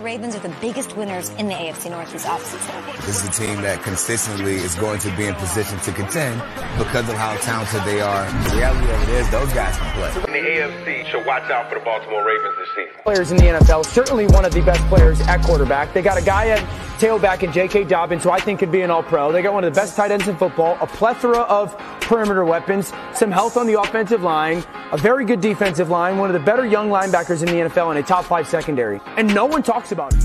the Ravens are the biggest winners in the AFC North this offseason. This is a team that consistently is going to be in position to contend because of how talented they are. The reality of it is those guys can play. In the AFC should watch out for the Baltimore Ravens this season. Players in the NFL, certainly one of the best players at quarterback. They got a guy at tailback in J.K. Dobbins, who I think could be an all-pro. They got one of the best tight ends in football, a plethora of perimeter weapons, some health on the offensive line, a very good defensive line, one of the better young linebackers in the NFL, and a top five secondary. And no one talks about it.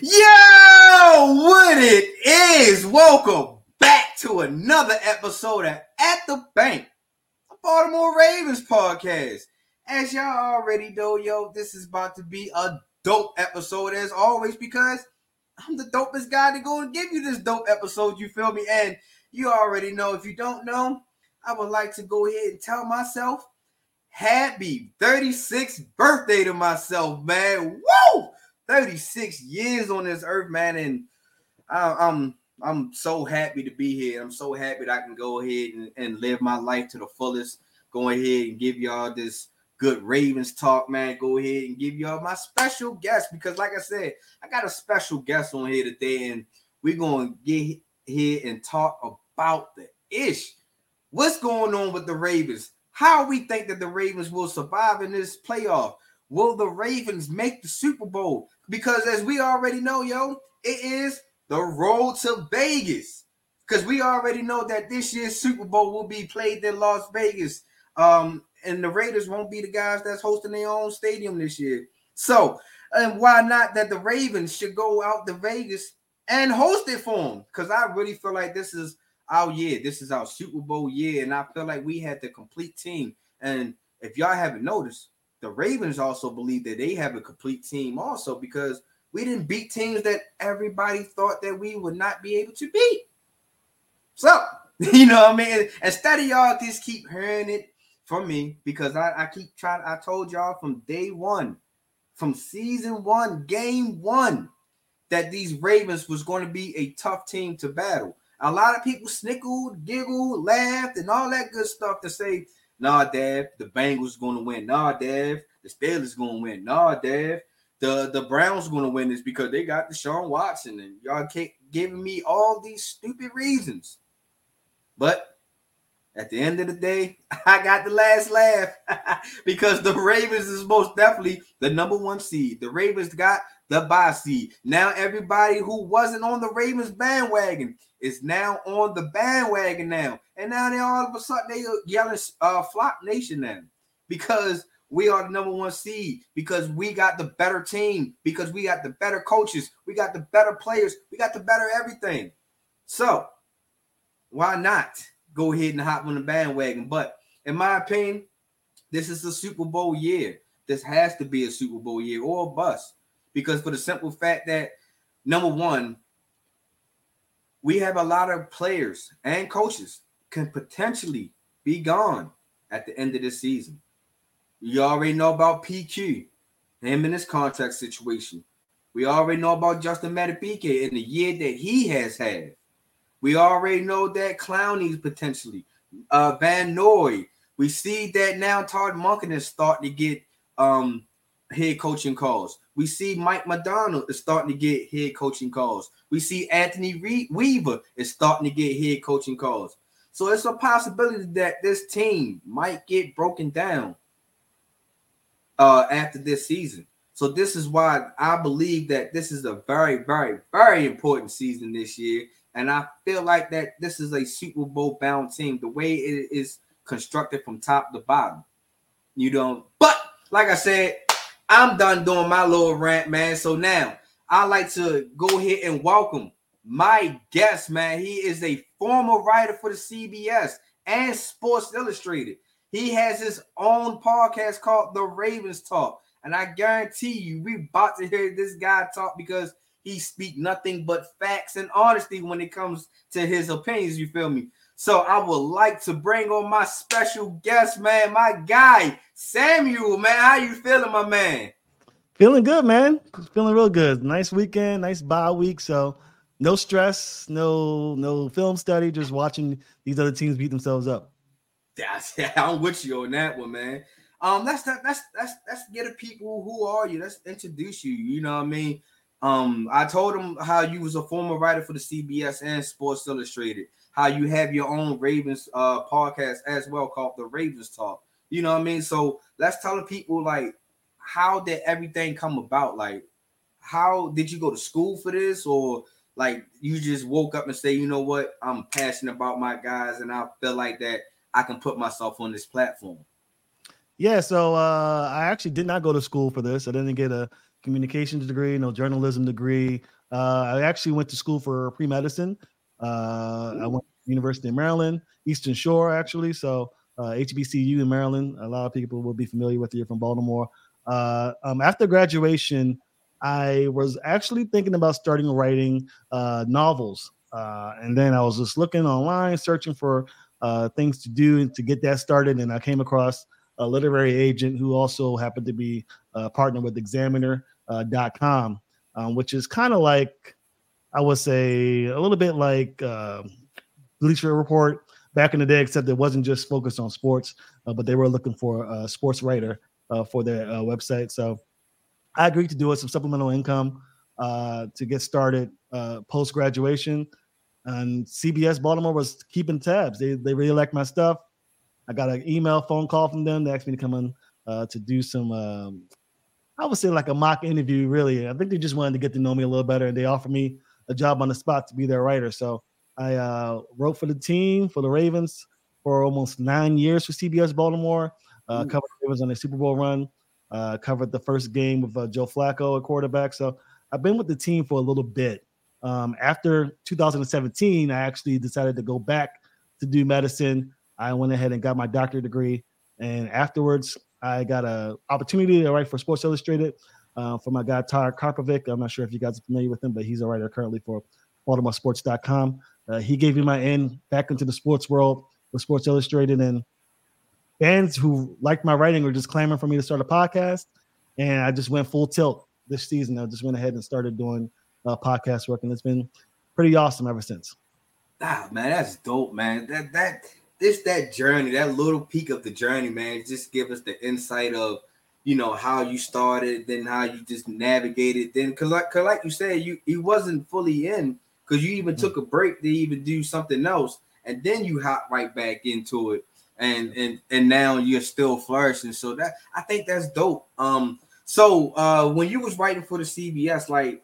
Yo, what it is? Welcome back to another episode of At the Bank, a Baltimore Ravens podcast. As y'all already know, yo, this is about to be a dope episode as always because I'm the dopest guy to go and give you this dope episode. You feel me? And you already know. If you don't know, I would like to go ahead and tell myself happy 36th birthday to myself, man. Woo! 36 years on this earth, man, and I, I'm I'm so happy to be here. I'm so happy that I can go ahead and, and live my life to the fullest. Go ahead and give y'all this good Ravens talk, man. Go ahead and give y'all my special guest because, like I said, I got a special guest on here today, and we're gonna get here and talk about the ish. What's going on with the Ravens? How we think that the Ravens will survive in this playoff? Will the Ravens make the Super Bowl? Because as we already know, yo, it is the road to Vegas. Because we already know that this year's Super Bowl will be played in Las Vegas. Um, and the Raiders won't be the guys that's hosting their own stadium this year. So, and why not that the Ravens should go out to Vegas and host it for them? Because I really feel like this is our year. This is our Super Bowl year, and I feel like we had the complete team. And if y'all haven't noticed, the Ravens also believe that they have a complete team also because we didn't beat teams that everybody thought that we would not be able to beat. So, you know what I mean? Instead of y'all just keep hearing it from me because I, I keep trying, I told y'all from day one, from season one, game one, that these Ravens was going to be a tough team to battle. A lot of people snickled, giggled, laughed, and all that good stuff to say Nah, Dev, the Bengals are going to win. Nah, Dev, the Steelers going to win. Nah, Dev, the, the Browns going to win this because they got Deshaun Watson. And y'all keep giving me all these stupid reasons. But at the end of the day, I got the last laugh because the Ravens is most definitely the number one seed. The Ravens got the bye seed. Now everybody who wasn't on the Ravens bandwagon is now on the bandwagon now. And now they all of a sudden they yelling uh Flock Nation now because we are the number one seed because we got the better team, because we got the better coaches, we got the better players, we got the better everything. So why not go ahead and hop on the bandwagon? But in my opinion, this is a Super Bowl year. This has to be a Super Bowl year or a bust because for the simple fact that number one, we have a lot of players and coaches can potentially be gone at the end of this season. You already know about PQ, him in his contract situation. We already know about Justin Madubuike in the year that he has had. We already know that Clowney's potentially uh, Van Noy. We see that now Todd Monken is starting to get um, head coaching calls. We see Mike Macdonald is starting to get head coaching calls. We see Anthony Re- Weaver is starting to get head coaching calls. So it's a possibility that this team might get broken down uh, after this season. So this is why I believe that this is a very, very, very important season this year. And I feel like that this is a Super Bowl bound team, the way it is constructed from top to bottom. You don't, but like I said, I'm done doing my little rant, man. So now I like to go ahead and welcome my guest, man. He is a former writer for the CBS and Sports Illustrated. He has his own podcast called The Ravens Talk. And I guarantee you, we about to hear this guy talk because he speak nothing but facts and honesty when it comes to his opinions. You feel me? So I would like to bring on my special guest, man, my guy, Samuel. Man, how you feeling, my man? Feeling good, man. Feeling real good. Nice weekend, nice bye week. So no stress, no no film study, just watching these other teams beat themselves up. That's yeah, I'm with you on that one, man. Um, let's that's that's that's get a people who are you. Let's introduce you. You know what I mean? Um, I told him how you was a former writer for the CBS and Sports Illustrated. How you have your own Ravens uh podcast as well called the Ravens Talk. You know what I mean? So let's tell the people like how did everything come about? Like, how did you go to school for this, or like you just woke up and say, you know what, I'm passionate about my guys, and I feel like that I can put myself on this platform. Yeah, so uh, I actually did not go to school for this. I didn't get a communications degree, no journalism degree. Uh, I actually went to school for pre medicine. Uh, I went to University of Maryland, Eastern Shore, actually. So uh, HBCU in Maryland. A lot of people will be familiar with You're from Baltimore. Uh, um, after graduation, I was actually thinking about starting writing uh, novels. Uh, and then I was just looking online, searching for uh, things to do to get that started. And I came across a literary agent who also happened to be a partner with Uh, um, which is kind of like, I would say, a little bit like uh, Bleacher Report back in the day, except it wasn't just focused on sports, uh, but they were looking for a sports writer uh, for their uh, website. So I agreed to do it, some supplemental income uh, to get started post graduation. And CBS Baltimore was keeping tabs. They they really liked my stuff. I got an email, phone call from them. They asked me to come in to do some, um, I would say like a mock interview. Really, I think they just wanted to get to know me a little better, and they offered me a job on the spot to be their writer. So I uh, wrote for the team for the Ravens for almost nine years for CBS Baltimore. Uh, covered the Ravens on a Super Bowl run. Uh, covered the first game with uh, Joe Flacco at quarterback. So I've been with the team for a little bit. Um, after 2017, I actually decided to go back to do medicine. I went ahead and got my doctorate degree, and afterwards, I got an opportunity to write for Sports Illustrated uh, for my guy Tyler Karpovic. I'm not sure if you guys are familiar with him, but he's a writer currently for BaltimoreSports.com. Uh, he gave me my in back into the sports world with Sports Illustrated, and fans who liked my writing were just clamoring for me to start a podcast, and I just went full tilt this season. I just went ahead and started doing uh, podcast work, and it's been pretty awesome ever since. Ah, man, that's dope, man. That that this that journey, that little peek of the journey, man. Just give us the insight of you know how you started, then how you just navigated. Then, cause like, cause like you said, you you wasn't fully in, cause you even mm. took a break to even do something else, and then you hop right back into it, and and and now you're still flourishing. So that I think that's dope. Um, so uh, when you was writing for the CBS, like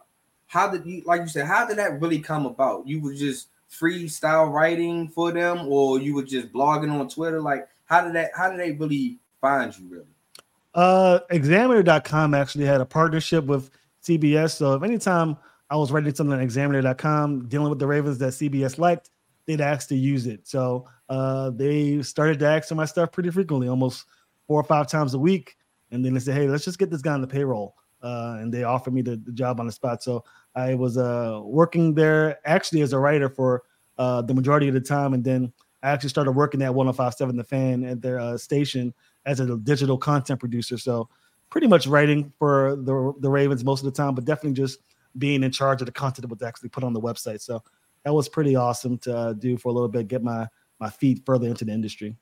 how did you like you said how did that really come about you were just freestyle writing for them or you were just blogging on twitter? Like how did that how did they really find you really? Uh examiner.com actually had a partnership with cbs so if anytime i was writing something on examiner.com dealing with the ravens that cbs liked they'd ask to use it. So uh they started to ask for my stuff pretty frequently almost four or five times a week. And then they said hey let's just get this guy on the payroll. Uh, and they offered me the, the, job on the spot. So I was uh, working there actually as a writer for uh, the majority of the time, and then I actually started working at 105.7 The Fan at their uh, station as a digital content producer. So pretty much writing for the the Ravens most of the time, but definitely just being in charge of the content that was actually put on the website. So that was pretty awesome to uh, do for a little bit, get my my feet further into the industry.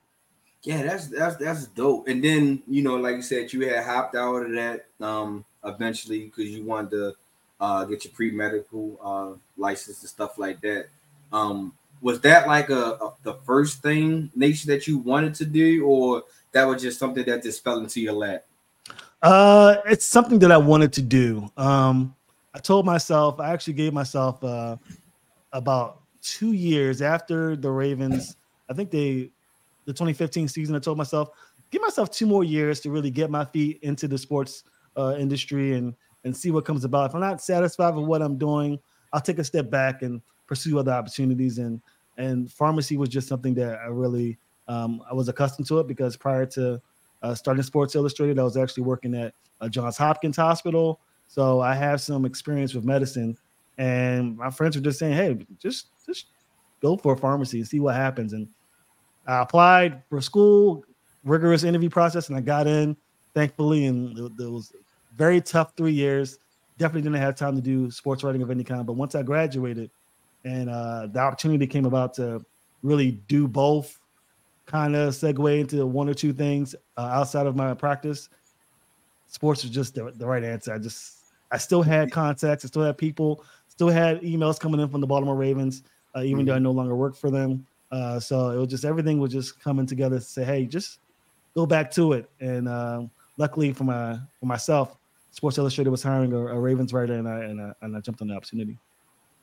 Yeah, that's that's that's dope. And then you know, like you said, you had hopped out of that. Um, eventually because you wanted to uh, get your pre medical uh, license and stuff like that. Um, was that like a, a, the first thing nation that you wanted to do, or that was just something that just fell into your lap? Uh, it's something that I wanted to do. Um, I told myself, I actually gave myself uh, about two years after the Ravens. I think they, the 2015 season. I told myself, give myself two more years to really get my feet into the sports uh, industry and and see what comes about. If I'm not satisfied with what I'm doing, I'll take a step back and pursue other opportunities. And and pharmacy was just something that I really um, I was accustomed to it because prior to uh, starting Sports Illustrated, I was actually working at uh, Johns Hopkins Hospital, so I have some experience with medicine. And my friends were just saying, "Hey, just just go for a pharmacy and see what happens." And I applied for school, rigorous interview process, and I got in, thankfully. And it, it was very tough three years. Definitely didn't have time to do sports writing of any kind. But once I graduated and uh, the opportunity came about to really do both, kind of segue into one or two things uh, outside of my practice, sports was just the, the right answer. I just I still had contacts, I still had people, still had emails coming in from the Baltimore Ravens, uh, even mm-hmm. though I no longer work for them. Uh, so it was just everything was just coming together to say, hey, just go back to it. And uh, luckily for my for myself, Sports Illustrated was hiring a, a Ravens writer, and I, and I and I jumped on the opportunity.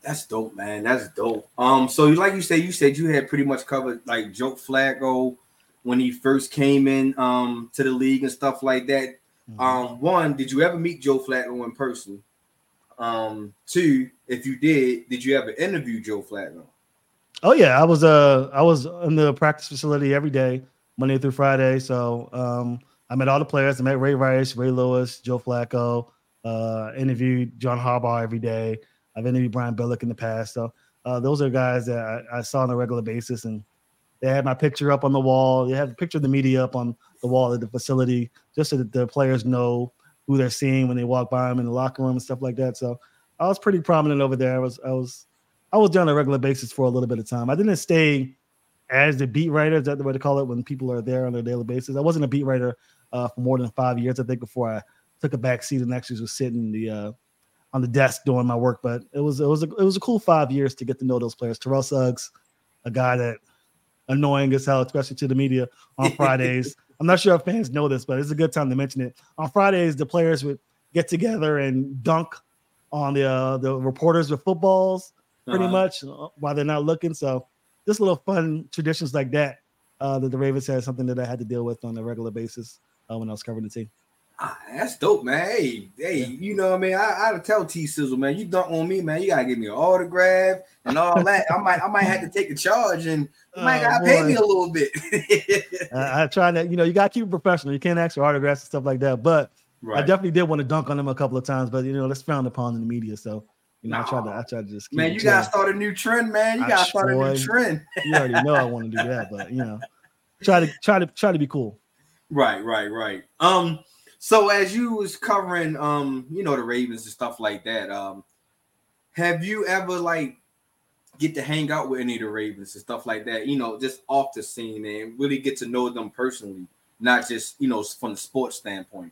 That's dope, man. That's dope. Um, so like you said, you said you had pretty much covered like Joe Flacco when he first came in um to the league and stuff like that. Mm-hmm. Um, one, did you ever meet Joe Flacco in person? Um, two, if you did, did you ever interview Joe Flacco? Oh yeah, I was uh I was in the practice facility every day, Monday through Friday. So um I met all the players. I met Ray Rice, Ray Lewis, Joe Flacco. Uh, interviewed John Harbaugh every day. I've interviewed Brian Billick in the past. So uh, those are guys that I, I, saw on a regular basis, and they had my picture up on the wall. They had a picture of the media up on the wall at the facility, just so that the players know who they're seeing when they walk by them in the locker room and stuff like that. So I was pretty prominent over there. I was I was I was there on a regular basis for a little bit of time. I didn't stay as the beat writer, is that the way to call it, when people are there on a daily basis. I wasn't a beat writer uh, for more than five years, I think, before I took a back seat and actually was sitting the uh, on the desk doing my work. But it was it was a, it was a cool five years to get to know those players. Terrell Suggs, a guy that annoying as hell, especially to the media on Fridays. I'm not sure if fans know this, but it's a good time to mention it. On Fridays, the players would get together and dunk on the uh, the reporters with footballs, pretty uh-huh. much uh, while they're not looking. So just little fun traditions like that uh, that the Ravens had something that I had to deal with on a regular basis uh, when I was covering the team. Ah, that's dope, man. Hey, hey, yeah. you know what I mean? I, I tell T Sizzle, man, you dunk on me, man. You gotta give me an autograph and all that. I might, I might have to take a charge and you might oh, gotta pay me a little bit. I, I try to, you know, you gotta keep it professional. You can't ask for autographs and stuff like that. But right. I definitely did want to dunk on him a couple of times, but you know, that's frowned upon in the media. So you know, nah. I try to, I try to just man. You gotta start a new trend, man. You gotta start a new trend. you already know I want to do that, but you know, try to try to try to be cool. Right, right, right. Um, so as you was covering, um, you know, the Ravens and stuff like that, um, have you ever like get to hang out with any of the Ravens and stuff like that? You know, just off the scene and really get to know them personally, not just you know from the sports standpoint.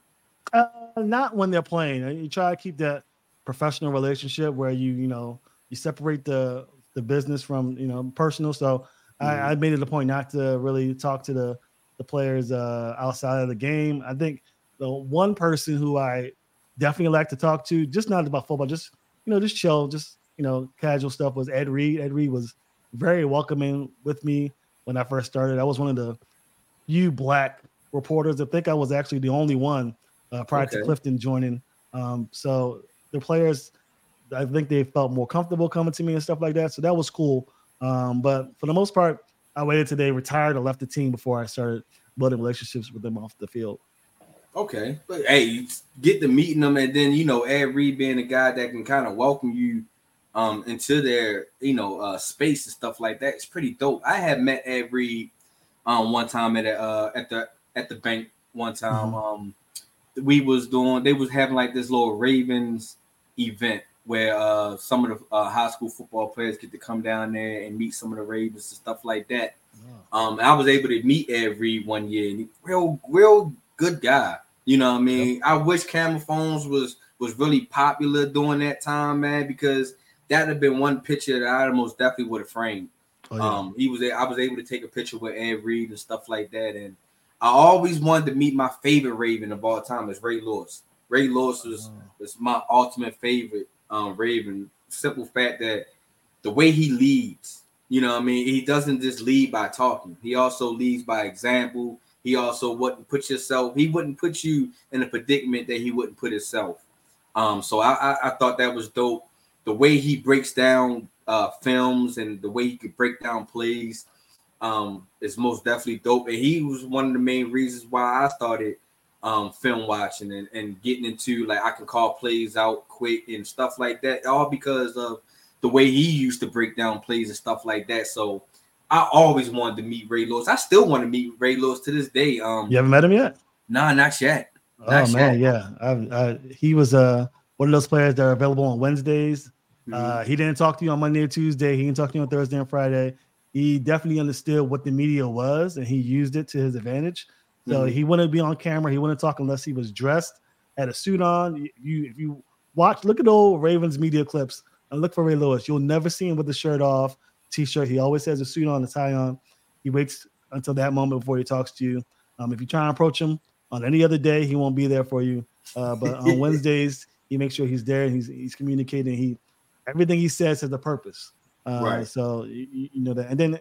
Uh, not when they're playing. You try to keep that professional relationship where you you know you separate the the business from you know personal. So mm-hmm. I, I made it a point not to really talk to the the players uh, outside of the game. I think the one person who I definitely like to talk to, just not about football, just you know, just chill, just you know, casual stuff was Ed Reed. Ed Reed was very welcoming with me when I first started. I was one of the few black reporters. I think I was actually the only one uh, prior okay. to Clifton joining. Um, so the players, I think they felt more comfortable coming to me and stuff like that. So that was cool. Um, but for the most part, I waited till they retired or left the team before I started building relationships with them off the field. Okay, but hey, get to meeting them, and then you know, Ed Reed being a guy that can kind of welcome you um into their you know uh space and stuff like that. It's pretty dope. I had met Ed Reed um one time at a, uh at the at the bank one time. Mm-hmm. Um, we was doing they was having like this little Ravens event where uh some of the uh, high school football players get to come down there and meet some of the Ravens and stuff like that. Um, I was able to meet Ed Reed one year. Real, real good guy. You know what I mean? Yep. I wish camera phones was was really popular during that time, man, because that'd have been one picture that I most definitely would have framed. Oh, yeah. Um, he was I was able to take a picture with Ed Reed and stuff like that, and I always wanted to meet my favorite Raven of all time is Ray Lewis. Ray Lewis was, oh. was my ultimate favorite um, Raven. Simple fact that the way he leads, you know, I mean, he doesn't just lead by talking. He also leads by example. He also wouldn't put yourself. He wouldn't put you in a predicament that he wouldn't put himself. Um, so I, I, I thought that was dope. The way he breaks down uh, films and the way he could break down plays um, is most definitely dope. And he was one of the main reasons why I started um, film watching and, and getting into like I can call plays out quick and stuff like that, all because of the way he used to break down plays and stuff like that. So I always wanted to meet Ray Lewis. I still want to meet Ray Lewis to this day. Um, you haven't met him yet? Nah, not yet. Not oh man, yet. yeah. I, I, he was uh, one of those players that are available on Wednesdays. Mm-hmm. Uh, he didn't talk to you on Monday or Tuesday. He didn't talk to you on Thursday and Friday. he definitely understood what the media was and he used it to his advantage. So Mhm. he wouldn't be on camera. He wouldn't talk unless he was dressed, had a suit on. You, you if you watch, look at old Ravens media clips and look for Ray Lewis. You'll never see him with the shirt off, t-shirt. He always has a suit on, a tie on. He waits until that moment before he talks to you. Um, if you try and approach him on any other day, he won't be there for you. Uh, but on Wednesdays, he makes sure he's there and he's he's communicating. He everything he says has a purpose. Uh, Right. So you, you know that. And then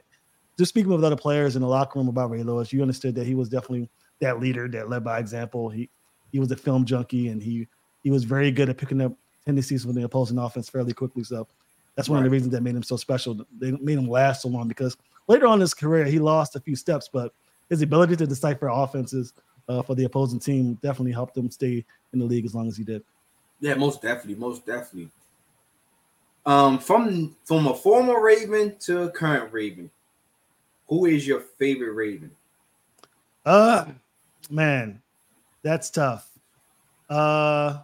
just speaking with other players in the locker room about Ray Lewis, you understood that he was definitely that leader that led by example. He he was a film junkie and he he was very good at picking up tendencies from the opposing offense fairly quickly. So that's one of the reasons that made him so special. They made him last so long because later on in his career he lost a few steps, but his ability to decipher offenses uh, for the opposing team definitely helped him stay in the league as long as he did. Yeah, most definitely, most definitely. Um, from from a former Raven to a current Raven, who is your favorite Raven? Uh man, that's tough. Uh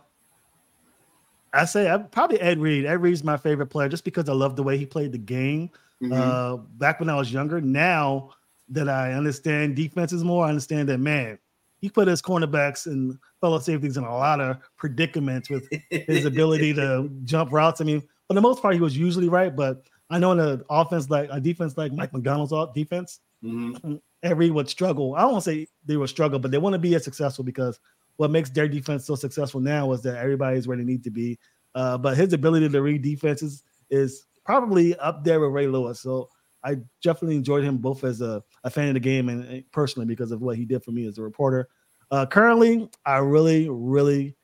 I say I probably Ed Reed. Ed Reed's my favorite player just because I love the way he played the game. Mhm. Uh back when I was younger. Now that I understand defenses more, I understand that man, he put his cornerbacks and fellow safeties in a lot of predicaments with his ability to jump routes. I mean, for the most part, he was usually right, but I know in an offense like a defense like Mike Macdonald's defense, Mhm. every would struggle. I don't say they would struggle, but they want to be as successful because what makes their defense so successful now is that everybody's where they need to be. Uh, but his ability to read defenses is probably up there with Ray Lewis. So I definitely enjoyed him both as a, a fan of the game and, and personally because of what he did for me as a reporter. Uh, currently, I really, really,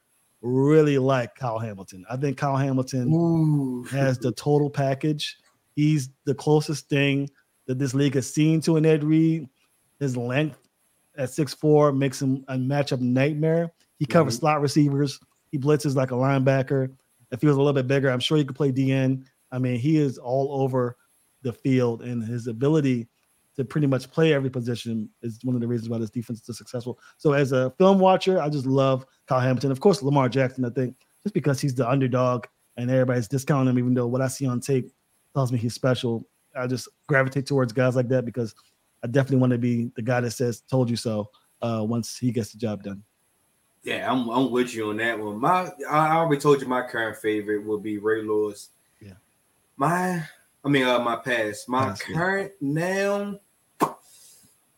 really like Kyle Hamilton. I think Kyle Hamilton Ooh. has the total package. He's the closest thing that this league has seen to an Ed Reed. His length at 6'4 makes him a matchup nightmare. He covers Mhm. slot receivers. He blitzes like a linebacker. If he was a little bit bigger, I'm sure he could play DN. I mean, he is all over the field, and his ability to pretty much play every position is one of the reasons why this defense is so successful. So, as a film watcher, I just love Kyle Hamilton. Of course, Lamar Jackson, I think, just because he's the underdog and everybody's discounting him, even though what I see on tape tells me he's special. I just gravitate towards guys like that because I definitely want to be the guy that says "told you so" uh, once he gets the job done. Yeah, I'm I'm with you on that one. My I already told you my current favorite would be Ray Lewis. Yeah. My I mean uh my past. My yeah. current now.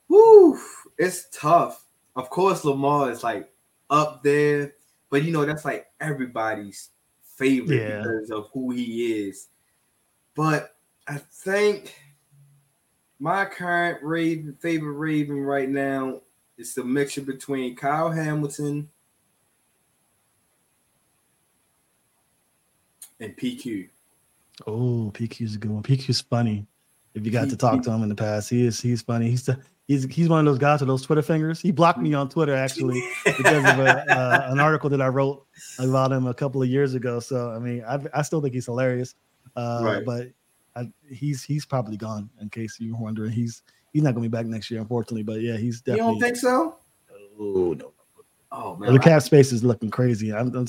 Woo, it's tough. Of course, Lamar is like up there, but you know that's like everybody's favorite Yeah. because of who he is. But I think my current Raven favorite Raven right now is the mixture between Kyle Hamilton and PQ. Oh, PQ's a good one. PQ's funny. If you got to talk to him in the past, he is he's funny. He's the he's he's one of those guys with those Twitter fingers. He blocked me on Twitter actually because of a, uh, an article that I wrote about him a couple of years ago. So I mean, I, I still think he's hilarious. Uh, Right. But I, he's he's probably gone. In case you're wondering, he's he's not going to be back next year, unfortunately. But yeah, he's You definitely. don't think so? Oh no. Oh man, The cap space is looking crazy. I'm, I'm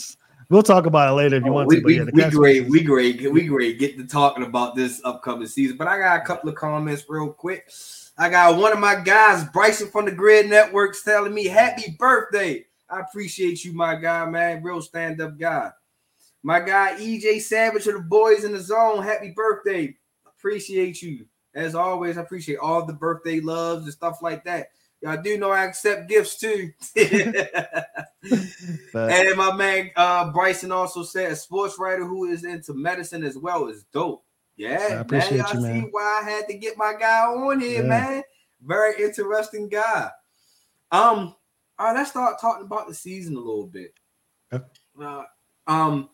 we'll talk about it later if you Oh, want we, to. But we, yeah, the we cap great, space is- we great, we great. Get to talking about this upcoming season, but I got a couple of comments real quick. I got one of my guys, Bryson from the Gryd Networks, telling me happy birthday. I appreciate you, my guy, man. Real stand-up guy. My guy EJ Savage of the Boys in the Zone, happy birthday. Appreciate you. As always, I appreciate all the birthday loves and stuff like that. Y'all do know I accept gifts too. And my man uh Bryson also said a sports writer who is into medicine as well is dope. Yeah, I appreciate now y'all you, man. see why I had to get my guy on here, Yeah. man. Very interesting guy. Um, all right, let's start talking about the season a little bit. Okay. Uh, um,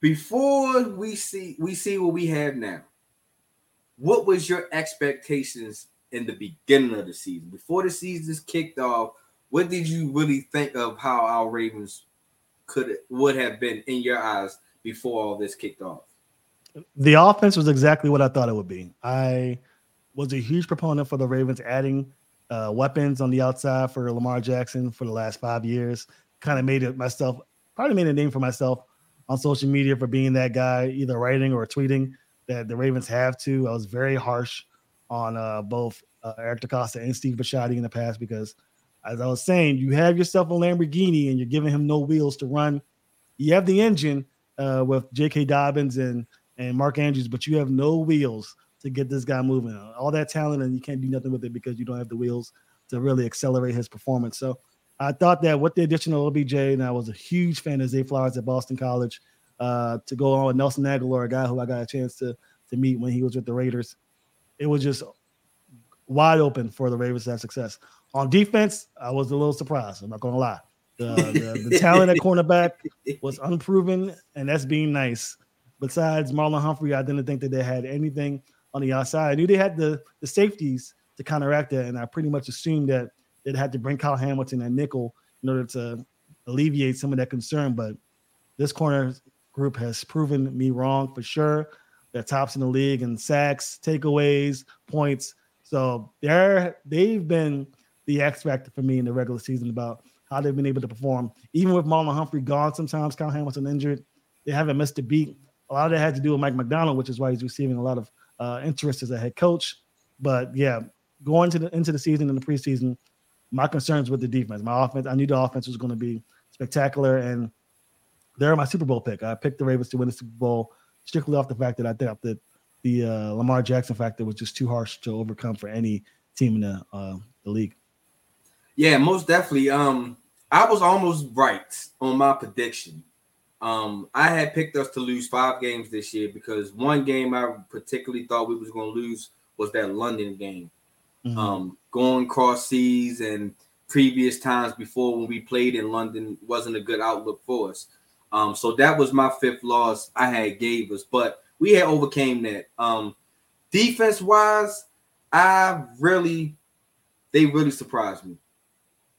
before we see we see what we have now, what was your expectations in the beginning of the season? Before the season's kicked off, what did you really think of how our Ravens could would have been in your eyes before all this kicked off? the offense was exactly what I thought it would be. I was a huge proponent for the Ravens adding uh, weapons on the outside for Lamar Jackson for the last five years. Kind of made it myself, probably made a name for myself on social media for being that guy, either writing or tweeting that the Ravens have to. I was very harsh on uh, both uh, Eric DeCosta and Steve Bisciotti in the past because, as I was saying, you have yourself a Lamborghini and you're giving him no wheels to run. You have the engine uh, with J.K. Dobbins and and Mark Andrews, but you have no wheels to get this guy moving. All that talent, and you can't do nothing with it because you don't have the wheels to really accelerate his performance. So I thought that with the addition of OBJ, and I was a huge fan of Zay Flowers at Boston College, uh, to go on with Nelson Agholor, a guy who I got a chance to to meet when he was with the Raiders, it was just wide open for the Ravens to have success. On defense, I was a little surprised. I'm not to lie. The, the, the talent at cornerback was unproven, and that's being nice. Besides Marlon Humphrey, I didn't think that they had anything on the outside. I knew they had the, the safeties to counteract that, and I pretty much assumed that they'd had to bring Kyle Hamilton and nickel in order to alleviate some of that concern. But this corner group has proven me wrong for sure. They're tops in the league in sacks, takeaways, points. So they're they've been the X factor for me in the regular season about how they've been able to perform. Even with Marlon Humphrey gone, sometimes Kyle Hamilton injured, they haven't missed a beat. A lot of that had to do with Mike Macdonald, which is why he's receiving a lot of uh, interest as a head coach. But yeah, going to the into the season and the preseason, my concerns with the defense. My offense, I knew the offense was going to be spectacular, and they're my Super Bowl pick. I picked the Ravens to win the Super Bowl strictly off the fact that I thought that the uh, Lamar Jackson factor was just too harsh to overcome for any team in the uh, the league. Yeah, most definitely. Um, I was almost right on my prediction. Um, I had picked us to lose five games this year because one game I particularly thought we was going to lose was that London game. Mm-hmm. Um, going cross seas and previous times before when we played in London wasn't a good outlook for us. Um, so that was my fifth loss I had gave us, but we had overcame that. Um, defense wise, I really they really surprised me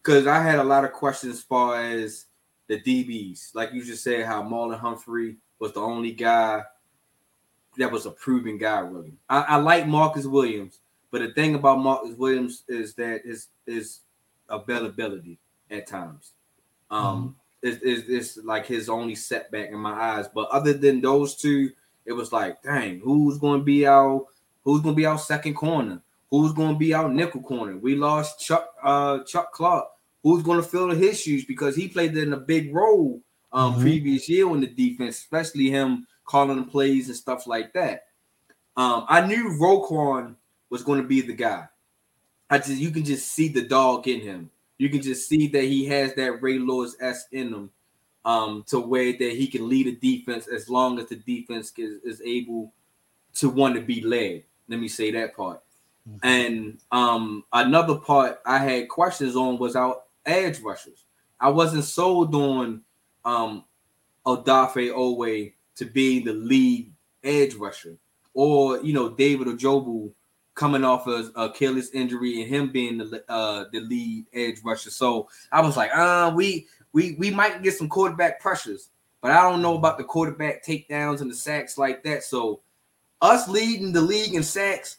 because I had a lot of questions as far as the DBs. Like you just said, how Marlon Humphrey was the only guy that was a proven guy, really. I, I like Marcus Williams, but the thing about Marcus Williams is that his his availability at times. Um, mm-hmm. is, is, is like his only setback in my eyes. But other than those two, it was like, dang, who's going to be our who's going to be our second corner? Who's going to be our nickel corner? We lost Chuck uh, Chuck Clark. Who's going to fill his shoes because he played in a big role um, mm-hmm. previous year in the defense, especially him calling the plays and stuff like that. Um, I knew Roquan was going to be the guy. I just you can just see the dog in him. You can just see that he has that Ray Lewis s in him, um, to where that he can lead a defense as long as the defense is, is able to want to be led. Let me say that part. Mm-hmm. And um, another part I had questions on was our edge rushers. I wasn't sold on um, Odafe Oweh to be the lead edge rusher, or you know David Ojabo coming off of Achilles injury and him being the uh, the lead edge rusher. So I was like, uh, we we we might get some quarterback pressures, but I don't know about the quarterback takedowns and the sacks like that. So us leading the league in sacks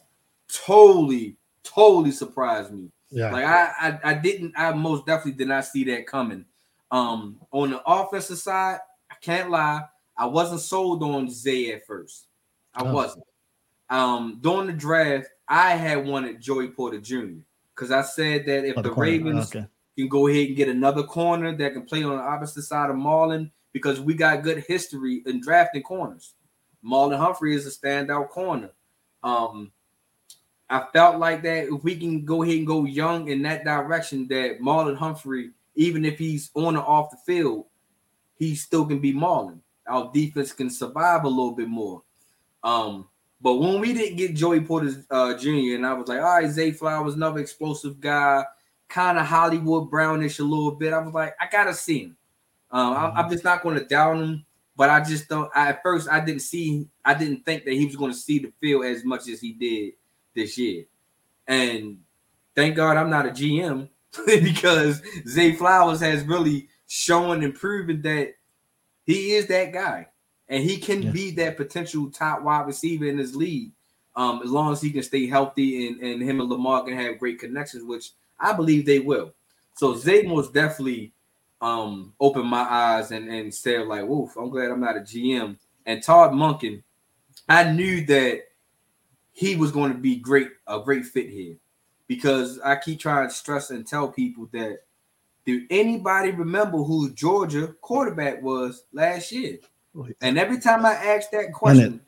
totally totally surprised me. Yeah. Like I, I I didn't I most definitely did not see that coming. Um on the offensive side, I can't lie, I wasn't sold on Zay at first. I oh. wasn't. Um during the draft, I had wanted Joey Porter Jr. because I said that if oh, the, the Ravens okay. can go ahead and get another corner that can play on the opposite side of Marlon, because we got good history in drafting corners. Marlon Humphrey is a standout corner. Um, I felt like that if we can go ahead and go young in that direction, that Marlon Humphrey, even if he's on or off the field, he still can be Marlon. Our defense can survive a little bit more. Um, but when we didn't get Joey Porter uh, Jr., and I was like, all right, Zay Flowers, another explosive guy, kind of Hollywood Brownish a little bit. I was like, I gotta see him. Um, mm-hmm. I'm, just not going to down him, but I just don't. I, at first, I didn't see, I didn't think that he was going to see the field as much as he did this year. And thank God I'm not a GM because Zay Flowers has really shown and proven that he is that guy and he can yeah. be that potential top wide receiver in his league. Um, as long as he can stay healthy and, and him and Lamar can have great connections, which I believe they will. So Zay most definitely um opened my eyes and, and said, like, woof, I'm glad I'm not a GM. And Todd Monken, I knew that he was going to be great, a great fit here. Because I keep trying to stress and tell people that do anybody remember who Georgia quarterback was last year? And every time I ask that question,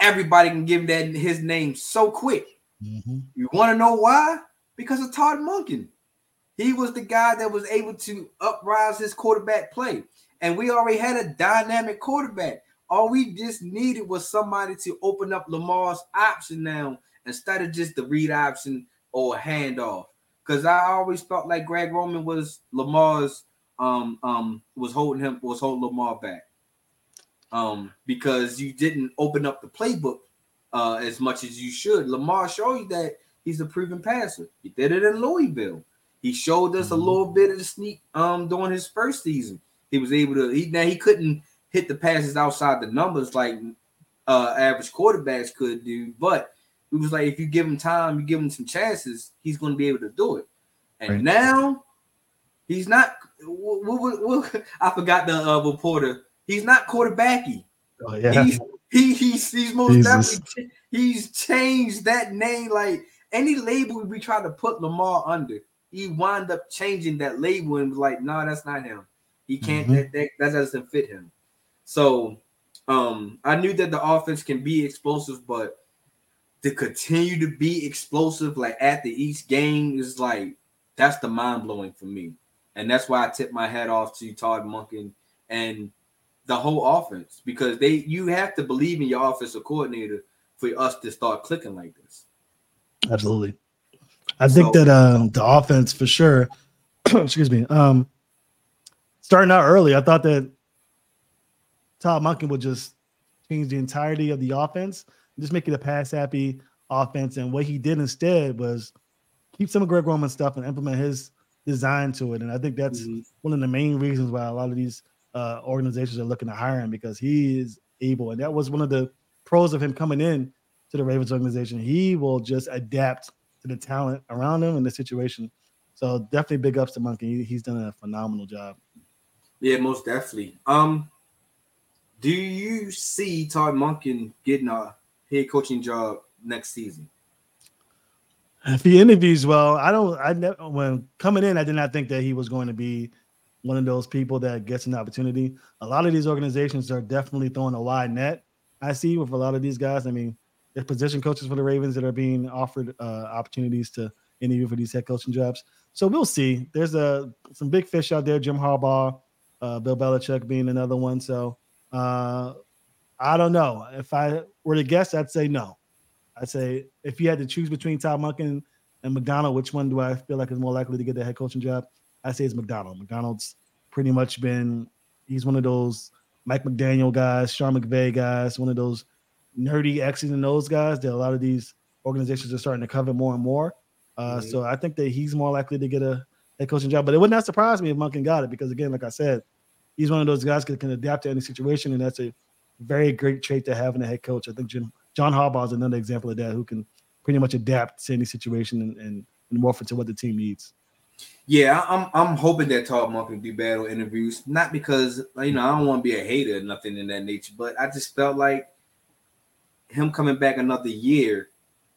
everybody can give that his name so quick. Mm-hmm. You want to know why? Because of Todd Monken. He was the guy that was able to uprise his quarterback play. And we already had a dynamic quarterback. All we just needed was somebody to open up Lamar's option now instead of just the read option or handoff. Because I always felt like Greg Roman was Lamar's um um was holding him was holding Lamar back. Um, because you didn't open up the playbook uh as much as you should. Lamar showed you that he's a proven passer. He did it in Louisville. He showed us a little bit of the sneak um during his first season. He was able to he now he couldn't hit the passes outside the numbers like uh average quarterbacks could do, but it was like if you give him time, you give him some chances, he's going to be able to do it. And Right. now he's not. What, what, what, I forgot the uh, reporter. He's not quarterbacky. Oh, yeah. He's, he he's he's most Jesus. definitely he's changed that name. Like any label we try to put Lamar under, he wound up changing that label and was like, no, that's not him. He can't. Mhm. That, that that doesn't fit him. So, um, I knew that the offense can be explosive, but to continue to be explosive like at the each game is like that's the mind blowing for me, and that's why I tip my hat off to Todd Monken and the whole offense because they you have to believe in your offensive coordinator for us to start clicking like this. Absolutely. I think that um, the offense for sure. excuse me. Um, starting out early, I thought that Todd Monken would just change the entirety of the offense, just make it a pass happy offense. And what he did instead was keep some of Greg Roman's stuff and implement his design to it. And I think that's Mhm. one of the main reasons why a lot of these uh, organizations are looking to hire him because he is able. And that was one of the pros of him coming in to the Ravens organization. He will just adapt to the talent around him and the situation. So definitely big ups to Monkey. He- he's done a phenomenal job. Yeah, most definitely. Um, do you see Todd Monken getting a head coaching job next season? If he interviews well, I don't. I never when coming in, I did not think that he was going to be one of those people that gets an opportunity. A lot of these organizations are definitely throwing a wide net. I see with a lot of these guys. I mean, there's position coaches for the Ravens that are being offered uh, opportunities to interview for these head coaching jobs. So we'll see. There's a some big fish out there. Jim Harbaugh, uh, Bill Belichick being another one. So uh, I don't know. If I were to guess, I'd say no. I'd say if you had to choose between Todd Monken and Macdonald, which one do I feel like is more likely to get the head coaching job? I say it's Macdonald. Macdonald's pretty much been he's one of those Mike McDaniel guys, Sean McVay guys, one of those nerdy X's and those guys that a lot of these organizations are starting to cover more and more. Uh, Mhm. So I think that he's more likely to get a head coaching job. But it would not surprise me if Monken got it because again, like I said, he's one of those guys that can adapt to any situation, and that's a very great trait to have in a head coach. I think Jim, John Harbaugh is another example of that, who can pretty much adapt to any situation and, and, and morph into what the team needs. Yeah, I'm I'm hoping that Todd Monken do battle interviews, not because you know I don't want to be a hater or nothing in that nature, but I just felt like him coming back another year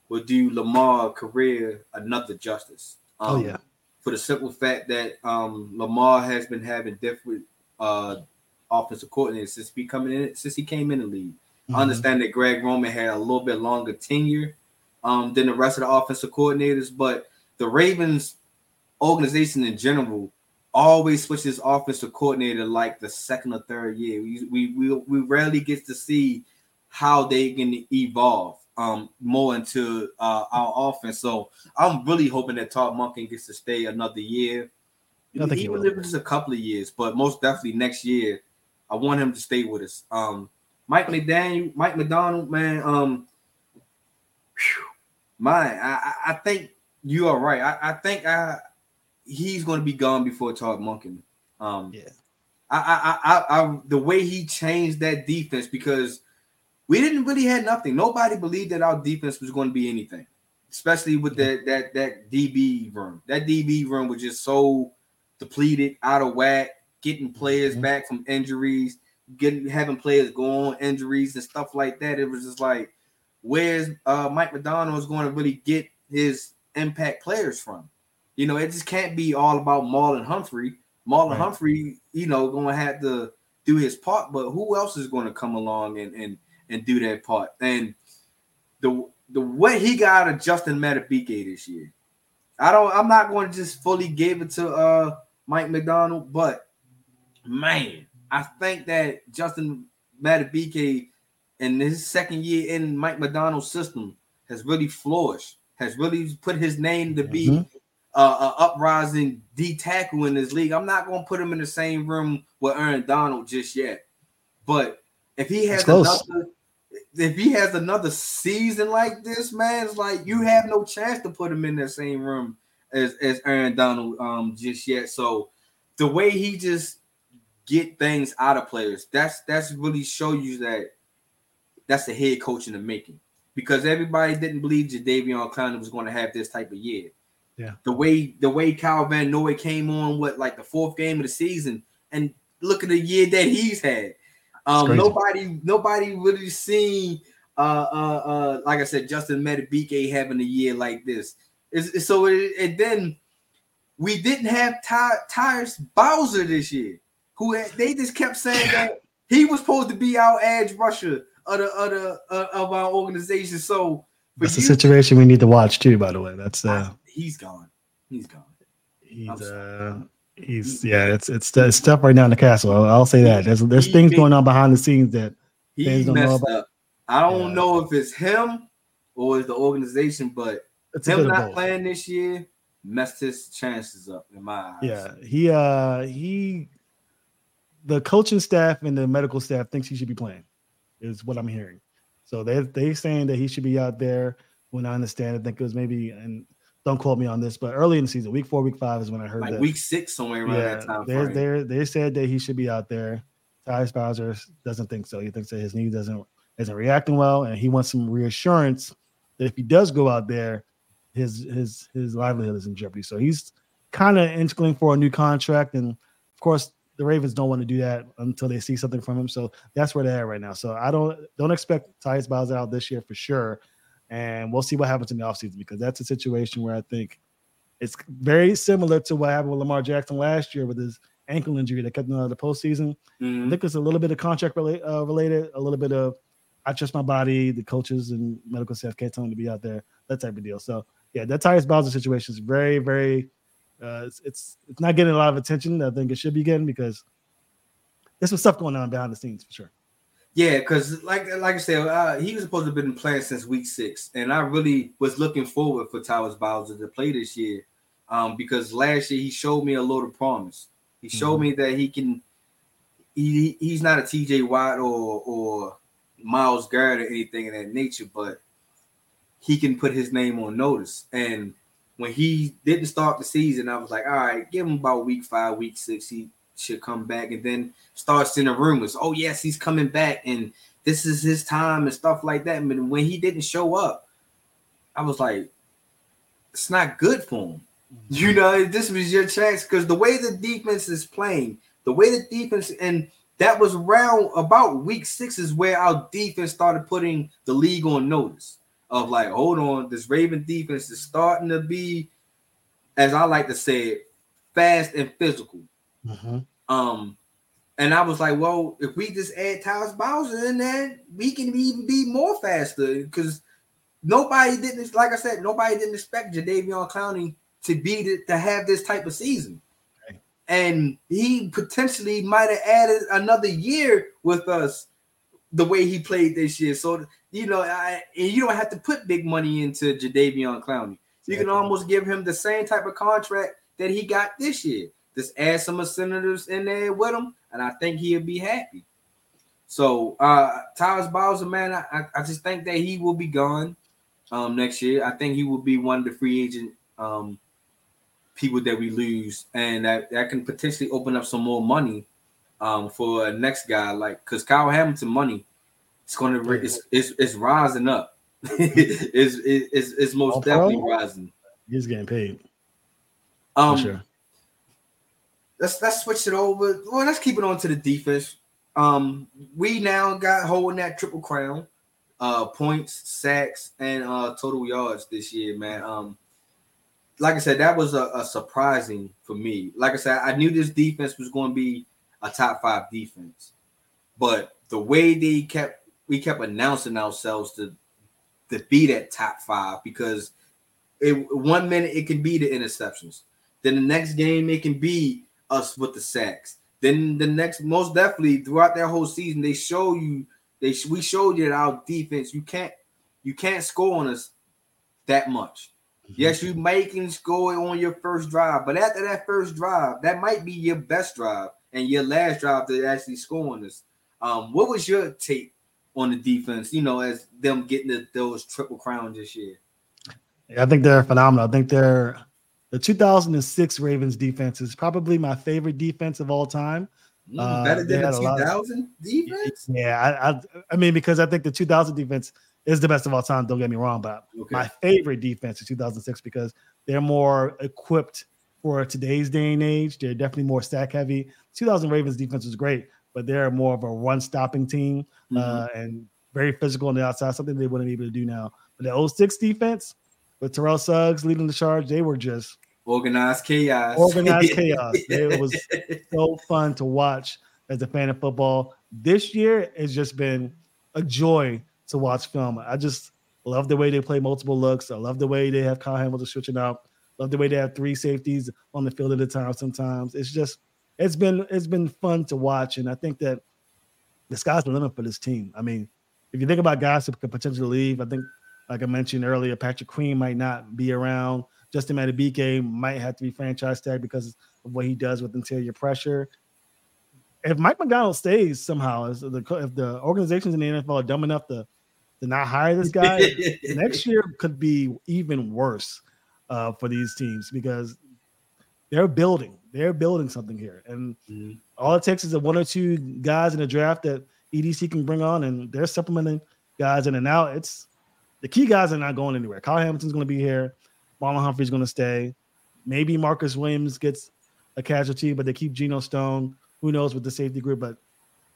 would do Lamar career another justice. Oh, Um, yeah. for the simple fact that um, Lamar has been having different uh, offensive coordinators since he becoming in since he came in the league. Mm-hmm. I understand that Greg Roman had a little bit longer tenure um, than the rest of the offensive coordinators, but the Ravens organization in general always switches offensive coordinator like the second or third year. We we we, we rarely get to see how they can evolve um more into uh, our offense. So I'm really hoping that Todd Monken gets to stay another year. I think he Even if it's a couple of years, but most definitely next year, I want him to stay with us. Um, Mike McDaniel, Mike Macdonald, man. Um, whew, my, I, I- I think you are right. I, I think I he's going to be gone before Todd Monken. Um, Yeah. I, I, I, I, the way he changed that defense because we didn't really had nothing. Nobody believed that our defense was going to be anything, especially with that that that DB room. That DB room was just so depleted, out of whack, getting players Mhm. back from injuries, getting having players go on injuries and stuff like that. It was just like where's uh, Mike Macdonald is going to really get his impact players from. You know, it just can't be all about Marlon Humphrey. Marlon Right. Humphrey, you know, going to have to do his part, but who else is going to come along and and and do that part? And the the what he got out of Justin Madubuike this year, I don't. I'm not going to just fully give it to uh Mike Macdonald, but man, I think that Justin Madubuike in his second year in Mike Macdonald's system has really flourished, has really put his name to be Mhm. Uh, a uprising D tackle in this league. I'm not going to put him in the same room with Aaron Donald just yet, but if he has another, if he has another season like this, man, it's like you have no chance to put him in the same room as as Aaron Donald um just yet. So the way he just get things out of players, that's that's really show you that that's the head coach in the making. Because everybody didn't believe Jadeveon Clowney was going to have this type of year. Yeah. The way the way Kyle Van Noy came on what like the fourth game of the season, and look at the year that he's had. Um, nobody nobody really seen uh uh uh like I said, Justin Madubuike having a year like this. It's, it's- so it, and then we didn't have Ty, Tyus Bowser this year, who had, they just kept saying that he was supposed to be our edge rusher of the of, the, uh, of our organization. So That's a situation we need to watch too. By the way, that's uh, he's gone. He's gone. he's uh, he's yeah, it's it's it's tough right now in the castle. I'll, I'll say that. There's there's He- things he- going on behind the scenes that He Fans don't know messed about- up. I don't Yeah. know if it's him or it's the organization, but it's him not playing this year messed his chances up in my eyes. Yeah, he uh he the coaching staff and the medical staff thinks he should be playing, is what I'm hearing. So they they saying that he should be out there. When I understand, I think it was maybe and don't quote me on this, but early in the season, week four, week five is when I heard like that. week six somewhere around yeah, that time. they they they said that he should be out there. Ty Bowser doesn't think so. He thinks that his knee doesn't isn't reacting well, and he wants some reassurance that if he does go out there, his his his livelihood is in jeopardy. So he's kind of inching for a new contract, and of course the Ravens don't want to do that until they see something from him. So that's where they're at right now. So I don't don't expect Tyus Bowser out this year for sure, and we'll see what happens in the offseason because that's a situation where I think it's very similar to what happened with Lamar Jackson last year with his ankle injury that kept him out of the postseason. I Mhm. think it's a little bit of contract uh, related, a little bit of I trust my body. The coaches and medical staff can't tell him to be out there, that type of deal. So yeah, that Tyus Bowser situation is very, very. Uh, it's, it's it's not getting a lot of attention. I think it should be getting because there's some stuff going on behind the scenes for sure. Yeah, because like like I said, uh, he was supposed to have been playing since week six, and I really was looking forward for Towers Bowser to play this year, um, because last year he showed me a load of promise. He showed Mhm. me that he can. He he's not a T.J. Watt or or Myles Garrett or anything of that nature, but he can put his name on notice. And when he didn't start the season, I was like, all right, give him about week five, week six, he should come back. And then starts in the rumors, oh yes, he's coming back, and this is his time and stuff like that. But when he didn't show up, I was like, it's not good for him. Mm-hmm. You know, this was your chance because the way the defense is playing, the way the defense, and that was around about week six is where our defense started putting the league on notice of like, hold on, this Raven defense is starting to be, as I like to say it, fast and physical. Um, and I was like, well, if we just add Tyus Bowser in there, we can even be more faster because nobody didn't, like I said, nobody didn't expect Jadeveon Clowney to be the, to have this type of season. And he potentially might have added another year with us the way he played this year. So you know, I, and you don't have to put big money into Jadeveon Clowney. You can almost give him the same type of contract that he got this year. Just add some of senators in there with him, and I think he'll be happy. So uh Tyus Bowser, man, I, I- just think that he will be gone um next year. I think he will be one of the free agent um people that we lose, and that, that can potentially open up some more money um for a next guy, like because Kyle Hamilton money it's gonna it's, it's, it's rising up. it's, it's it's most All pro? definitely rising. He's getting paid Um sure. Let's let's switch it over. Well, let's keep it on to the defense. Um, we now got holding that triple crown. uh, points, sacks, and uh, total yards this year, man. Um, like I said, that was a, a surprising for me. Like I said, I knew this defense was going to be a top five defense, but the way they kept we kept announcing ourselves to to be that top five because it one minute it can be the interceptions, then the next game it can be us with the sacks. Then the next, most definitely throughout that whole season, they show you they we showed you that our defense you can't you can't score on us that much. Mm-hmm. Yes, you making score on your first drive, but after that first drive, that might be your best drive and your last drive to actually score on us. Um, what was your take on the defense? You know, as them getting the, those triple crowns this year. I think they're phenomenal. I think they're the 2006 Ravens defense is probably my favorite defense of all time. Mm, uh, better than the 2000 of, defense? Yeah, I, I, I mean because I think the 2000 defense is the best of all time. Don't get me wrong, but okay. my favorite defense is 2006 because they're more equipped for today's day and age. They're definitely more stack heavy. 2000 Ravens defense was great, but they're more of a run stopping team mm-hmm. uh, and very physical on the outside, something they wouldn't be able to do now. But the 06 defense with Terrell Suggs leading the charge, they were just organized chaos. Organized chaos. It was so fun to watch as a fan of football. This year has just been a joy to watch film. I just love the way they play multiple looks. I love the way they have Kyle Hamilton switching out. Love the way they have three safeties on the field at a time. Sometimes it's just it's been it's been fun to watch, and I think that the sky's the limit for this team. I mean, if you think about guys who could potentially leave, I think, like I mentioned earlier, Patrick Queen might not be around. Justin Madubuike might have to be franchise tag because of what he does with interior pressure. If Mike Macdonald stays somehow, if the, if the organizations in the NFL are dumb enough to, to not hire this guy, next year could be even worse uh, for these teams because they're building. They're building something here. And mm-hmm. all it takes is a one or two guys in the draft that EDC can bring on, and they're supplementing guys in and out. It's the key guys are not going anywhere. Kyle Hamilton's going to be here. Marlon Humphrey's going to stay. Maybe Marcus Williams gets a casualty, but they keep Geno Stone. Who knows with the safety group? But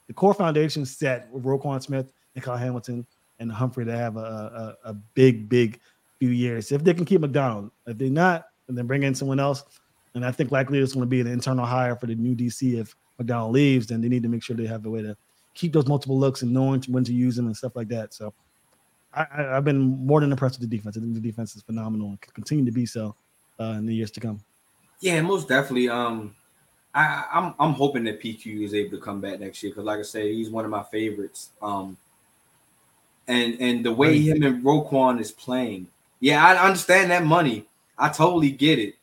the core foundation set with Roquan Smith and Kyle Hamilton and Humphrey to have a, a, a big, big few years. If they can keep Macdonald, if they're not, and then bring in someone else, and I think likely it's going to be an internal hire for the new DC if Macdonald leaves, then they need to make sure they have a way to keep those multiple looks and knowing when to use them and stuff like that. So I, have been more than impressed with the defense. I think the defense is phenomenal and can continue to be so uh, in the years to come. Yeah, most definitely. Um, I, I'm I'm hoping that PQ is able to come back next year because, like I said, he's one of my favorites. Um, and and the way him and Roquan is playing, yeah, I understand that money. I totally get it,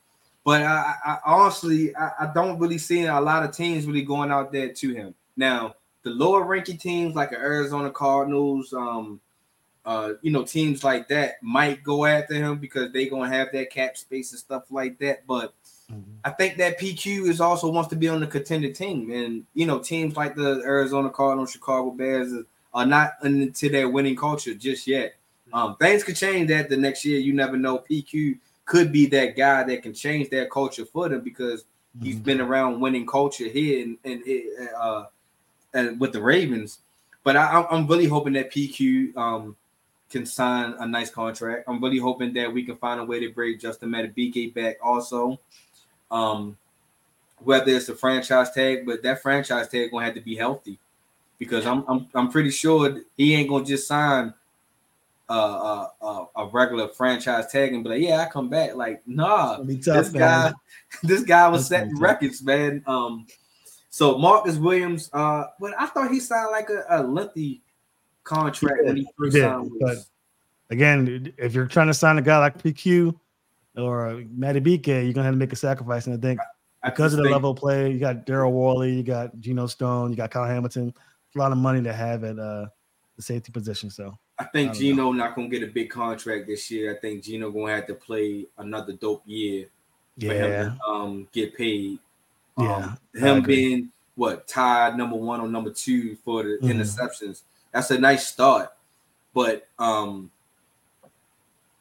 but I, I honestly I, I don't really see a lot of teams really going out there to him. Now, the lower ranking teams like the Arizona Cardinals, um, uh, you know, teams like that might go after him because they gonna have that cap space and stuff like that. But mm-hmm. I think that PQ is also wants to be on the contender team, and you know, teams like the Arizona Cardinals, Chicago Bears are not into their winning culture just yet. Um, things could change that the next year. You never know. PQ could be that guy that can change that culture for them because mm-hmm. he's been around winning culture here and and, uh, and with the Ravens. But I, I'm really hoping that PQ um, can sign a nice contract. I'm really hoping that we can find a way to bring Justin Madubuike back also. Um, whether it's a franchise tag, but that franchise tag gonna have to be healthy because I'm I'm I'm pretty sure he ain't gonna just sign a a, a regular franchise tag and be like, yeah, I come back. Like, nah, tough, this man. guy, this guy was That's setting records, man. Um, so Marcus Williams, uh, but I thought he signed like a, a lengthy contract when he first signed. But again, if you're trying to sign a guy like PQ or Madubuike, you're gonna have to make a sacrifice. And I think I, because of the think, level of play, you got Daryl Worley, you got Geno Stone, you got Kyle Hamilton. A lot of money to have at uh, the safety position. So I think I Geno know. not gonna get a big contract this year. I think Geno gonna have to play another dope year. Yeah. Him to, um, get paid. Yeah. Um, him being what tied number one or number two for the mm-hmm. interceptions that's a nice start. But um,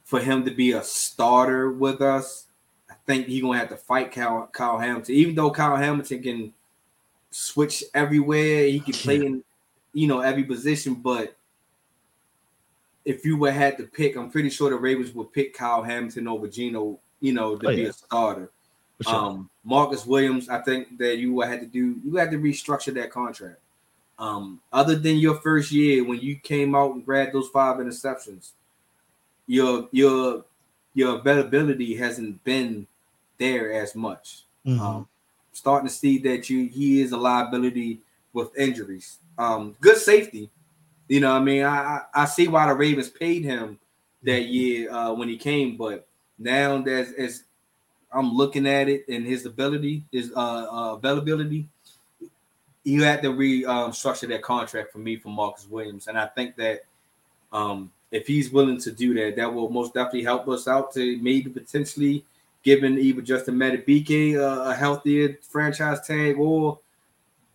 for him to be a starter with us, I think he's gonna have to fight Kyle, Kyle Hamilton. Even though Kyle Hamilton can switch everywhere, he can play in you know every position, but if you would had to pick, I'm pretty sure the Ravens would pick Kyle Hamilton over Geno, you know, to Oh, be yeah. a starter. Sure. Um, Marcus Williams, I think that you would have to do, you had to restructure that contract. Um, other than your first year when you came out and grabbed those five interceptions, your your your availability hasn't been there as much. Mhm. Um, starting to see that you he is a liability with injuries. Um, good safety. You know, what I mean, I, I I see why the Ravens paid him that year uh, when he came, but now that as I'm looking at it and his ability, his uh, uh availability, you had to restructure um, that contract for me for Marcus Williams, and I think that um if he's willing to do that, that will most definitely help us out to maybe potentially giving either Justin Madubuike a, a healthier franchise tag or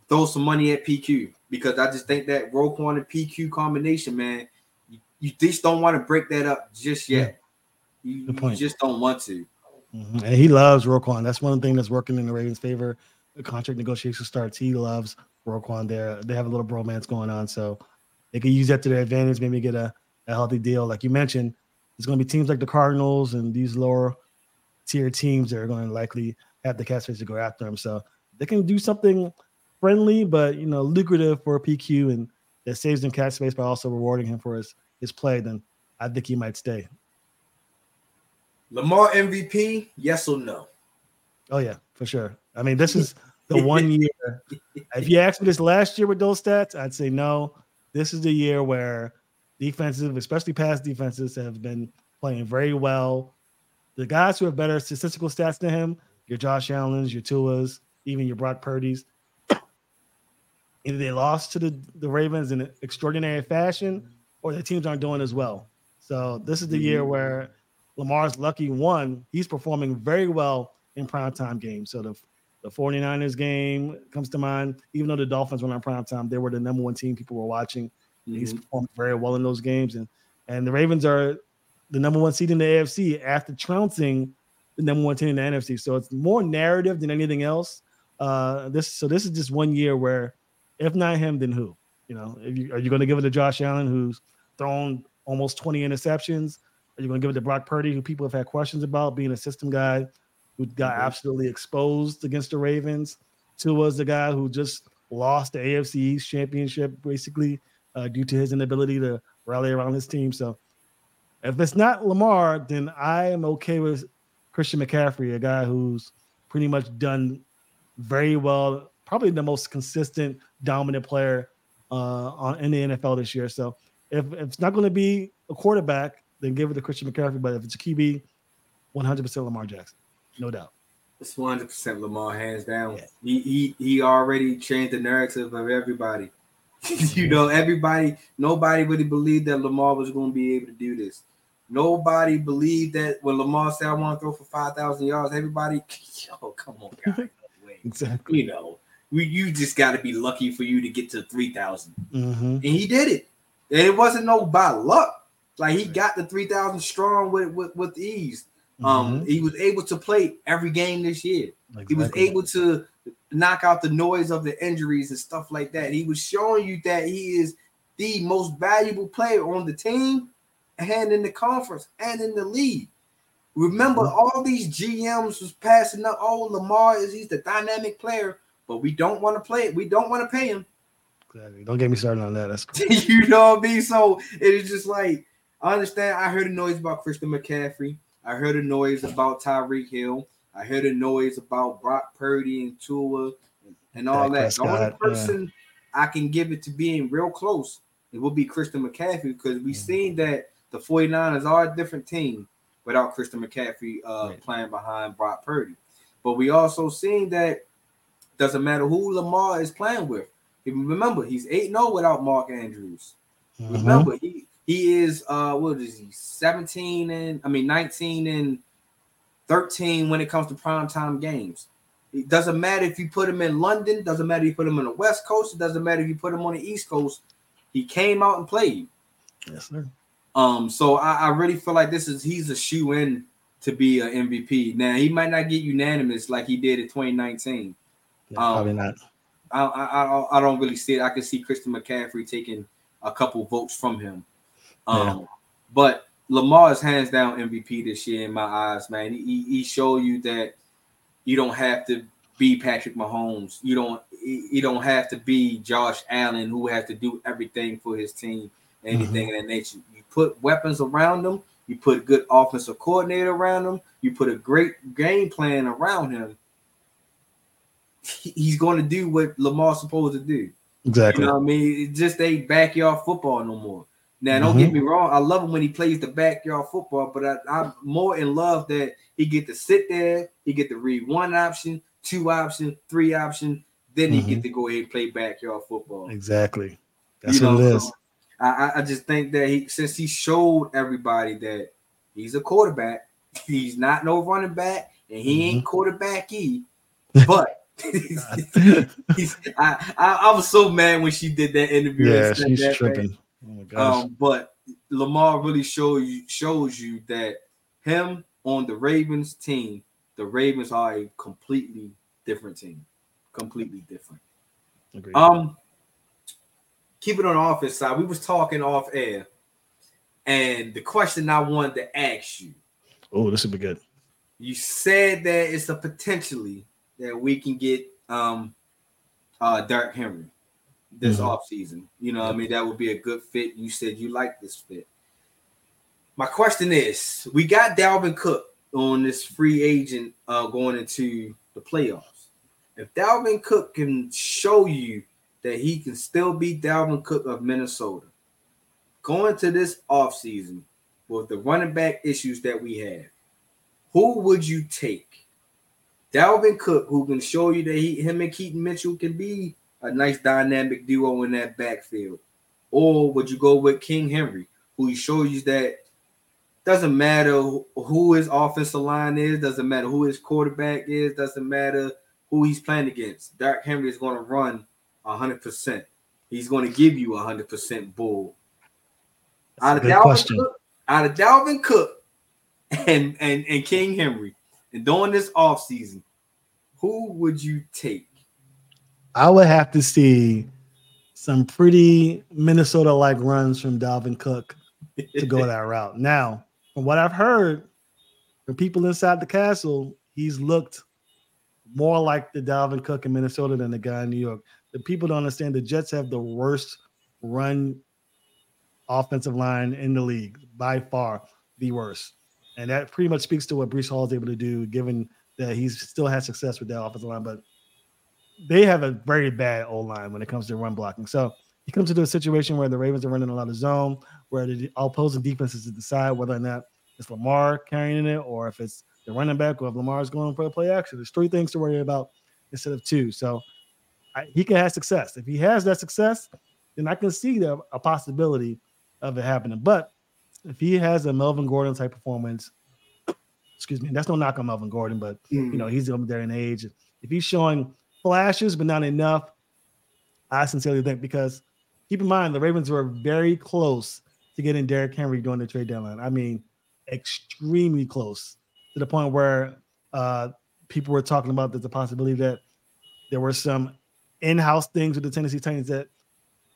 throw some money at PQ because I just think that Roquan and PQ combination, man, you, you just don't want to break that up just yet. You, Good you just don't want to. Mhm. And he loves Roquan. That's one thing that's working in the Ravens' favor. Contract negotiation starts. He loves Roquan there. They have a little bromance going on, so they can use that to their advantage. Maybe get a, a healthy deal. Like you mentioned, it's going to be teams like the Cardinals and these lower tier teams that are going to likely have the cap space to go after him. So they can do something friendly, but you know, lucrative for PQ and that saves them cap space by also rewarding him for his his play. Then I think he might stay. Lamar MVP, yes or no? Oh yeah, for sure. I mean, this is the one year. If you asked me this last year with those stats, I'd say no. This is the year where defensive, especially pass defenses, have been playing very well. The guys who have better statistical stats than him, your Josh Allen's, your Tua's, even your Brock Purdy's, either they lost to the, the Ravens in an extraordinary fashion, or the teams aren't doing as well. So this is the year where Lamar's lucky one, he's performing very well in primetime games. So the the 49ers game comes to mind. Even though the Dolphins were on primetime, they were the number one team people were watching. He's performed very well in those games. And and the Ravens are the number one seed in the AFC after trouncing the number one team in the NFC. So it's more narrative than anything else. Uh this so this is just one year where if not him, then who? You know, if you are you going to give it to Josh Allen, who's thrown almost 20 interceptions? Are you going to give it to Brock Purdy, who people have had questions about being a system guy, who got absolutely exposed against the Ravens? Tua was the guy who just lost the AFC East championship, basically, uh, due to his inability to rally around his team. So if it's not Lamar, then I am okay with Christian McCaffrey, a guy who's pretty much done very well, probably the most consistent, dominant player uh, on in the NFL this year. So if, if it's not going to be a quarterback, then give it to Christian McCaffrey. But if it's a QB, 100% Lamar Jackson, no doubt. It's 100 percent Lamar, hands down. Yeah. He he he already changed the narrative of everybody. you know, everybody, nobody really believed that Lamar was going to be able to do this. Nobody believed that when Lamar said, "I want to throw for five thousand yards," everybody, yo, come on, way. Exactly. you know, we you just got to be lucky for you to get to three thousand, hmm and he did it. And it wasn't no by luck. Like he got the three thousand strong with with with ease. Um, he was able to play every game this year. He was able to knock out the noise of the injuries and stuff like that. He was showing you that he is the most valuable player on the team and in the conference and in the league. Remember, all these GMs was passing up. Oh, Lamar is he's the dynamic player, but we don't want to play it. We don't want to pay him. Exactly. Don't get me started on that. That's cool. you know what I mean? So it is just like I understand. I heard a noise about Christian McCaffrey. I heard a noise about Tyreek Hill. I heard a noise about Brock Purdy and Tua and all Dak that. The only Prescott, yeah. person I can give it to being real close, it will be Christian McCaffrey because we've Mm. seen that the 49ers are a different team without Christian McCaffrey uh, Right. playing behind Brock Purdy. But we also seen that doesn't matter who Lamar is playing with. Remember, he's 8-0 without Mark Andrews. Mhm. Remember, he he is uh what is he 17 and I mean 19 and 13 when it comes to primetime games. It doesn't matter if you put him in London, doesn't matter if you put him on the West Coast, it doesn't matter if you put him on the East Coast. He came out and played. Yes, sir. Um, so I, I really feel like this is he's a shoe in to be an MVP. Now he might not get unanimous like he did in 2019. Yeah, Um, probably not. I, I, I, I don't really see it. I can see Christian McCaffrey taking a couple votes from him. Um, But Lamar is hands down MVP this year in my eyes, man. He, he showed you that you don't have to be Patrick Mahomes. You don't you don't have to be Josh Allen who has to do everything for his team, anything mm-hmm. of that nature. You put weapons around them, you put a good offensive coordinator around him, you put a great game plan around him. He's going to do what Lamar's supposed to do. Exactly. You know what I mean? It's just a backyard football no more. Now, don't mm-hmm. get me wrong. I love him when he plays the backyard football, but I, am more in love that he get to sit there, he get to read one option, two option, three option, then he mm-hmm. get to go ahead and play backyard football. Exactly. That's you what it is. So I, I just think that he since he showed everybody that he's a quarterback, he's not no running back, and he mm-hmm. ain't quarterback e, but he's, I, I, I was so mad when she did that interview. Yeah, she's tripping. Oh my gosh. Um, but Lamar really shows you shows you that him on the Ravens team, the Ravens are a completely different team. Completely different. Agreed. Um keep it on the office side. We was talking off air, and the question I wanted to ask you. Oh, this would be good. You said that it's a potentially that we can get um uh Derrick Henry this mm-hmm. off season. You know, I mean, that would be a good fit. You said you like this fit. My question is: We got Dalvin Cook on this free agent uh, going into the playoffs. If Dalvin Cook can show you that he can still be Dalvin Cook of Minnesota, going to this offseason with the running back issues that we have, who would you take? Dalvin Cook, who can show you that he, him and Keaton Mitchell can be a nice dynamic duo in that backfield? Or would you go with King Henry, who shows you that doesn't matter who his offensive line is, doesn't matter who his quarterback is, doesn't matter who he's playing against. Derrick Henry is going to run 100%. He's going to give you 100% bull. Out of, Dalvin Cook, out of Dalvin Cook and, and, and King Henry, and during this offseason, who would you take? I would have to see some pretty Minnesota like runs from Dalvin Cook to go that route. Now, from what I've heard from people inside the castle, he's looked more like the Dalvin Cook in Minnesota than the guy in New York. The people don't understand the Jets have the worst run offensive line in the league by far, the worst. And that pretty much speaks to what Breece Hall is able to do, given that he's still had success with that offensive line. But they have a very bad O line when it comes to run blocking. So he comes into a situation where the Ravens are running a lot of zone, where the opposing defenses to decide whether or not it's Lamar carrying it or if it's the running back or if Lamar's going for a play action. There's three things to worry about instead of two. So I, he can have success. If he has that success, then I can see the, a possibility of it happening. But if he has a Melvin Gordon type performance, excuse me, that's no knock on Melvin Gordon, but mm. you know he's up there in age. If he's showing flashes but not enough, I sincerely think because keep in mind the Ravens were very close to getting Derrick Henry during the trade deadline. I mean, extremely close to the point where uh, people were talking about there's a possibility that there were some in-house things with the Tennessee Titans that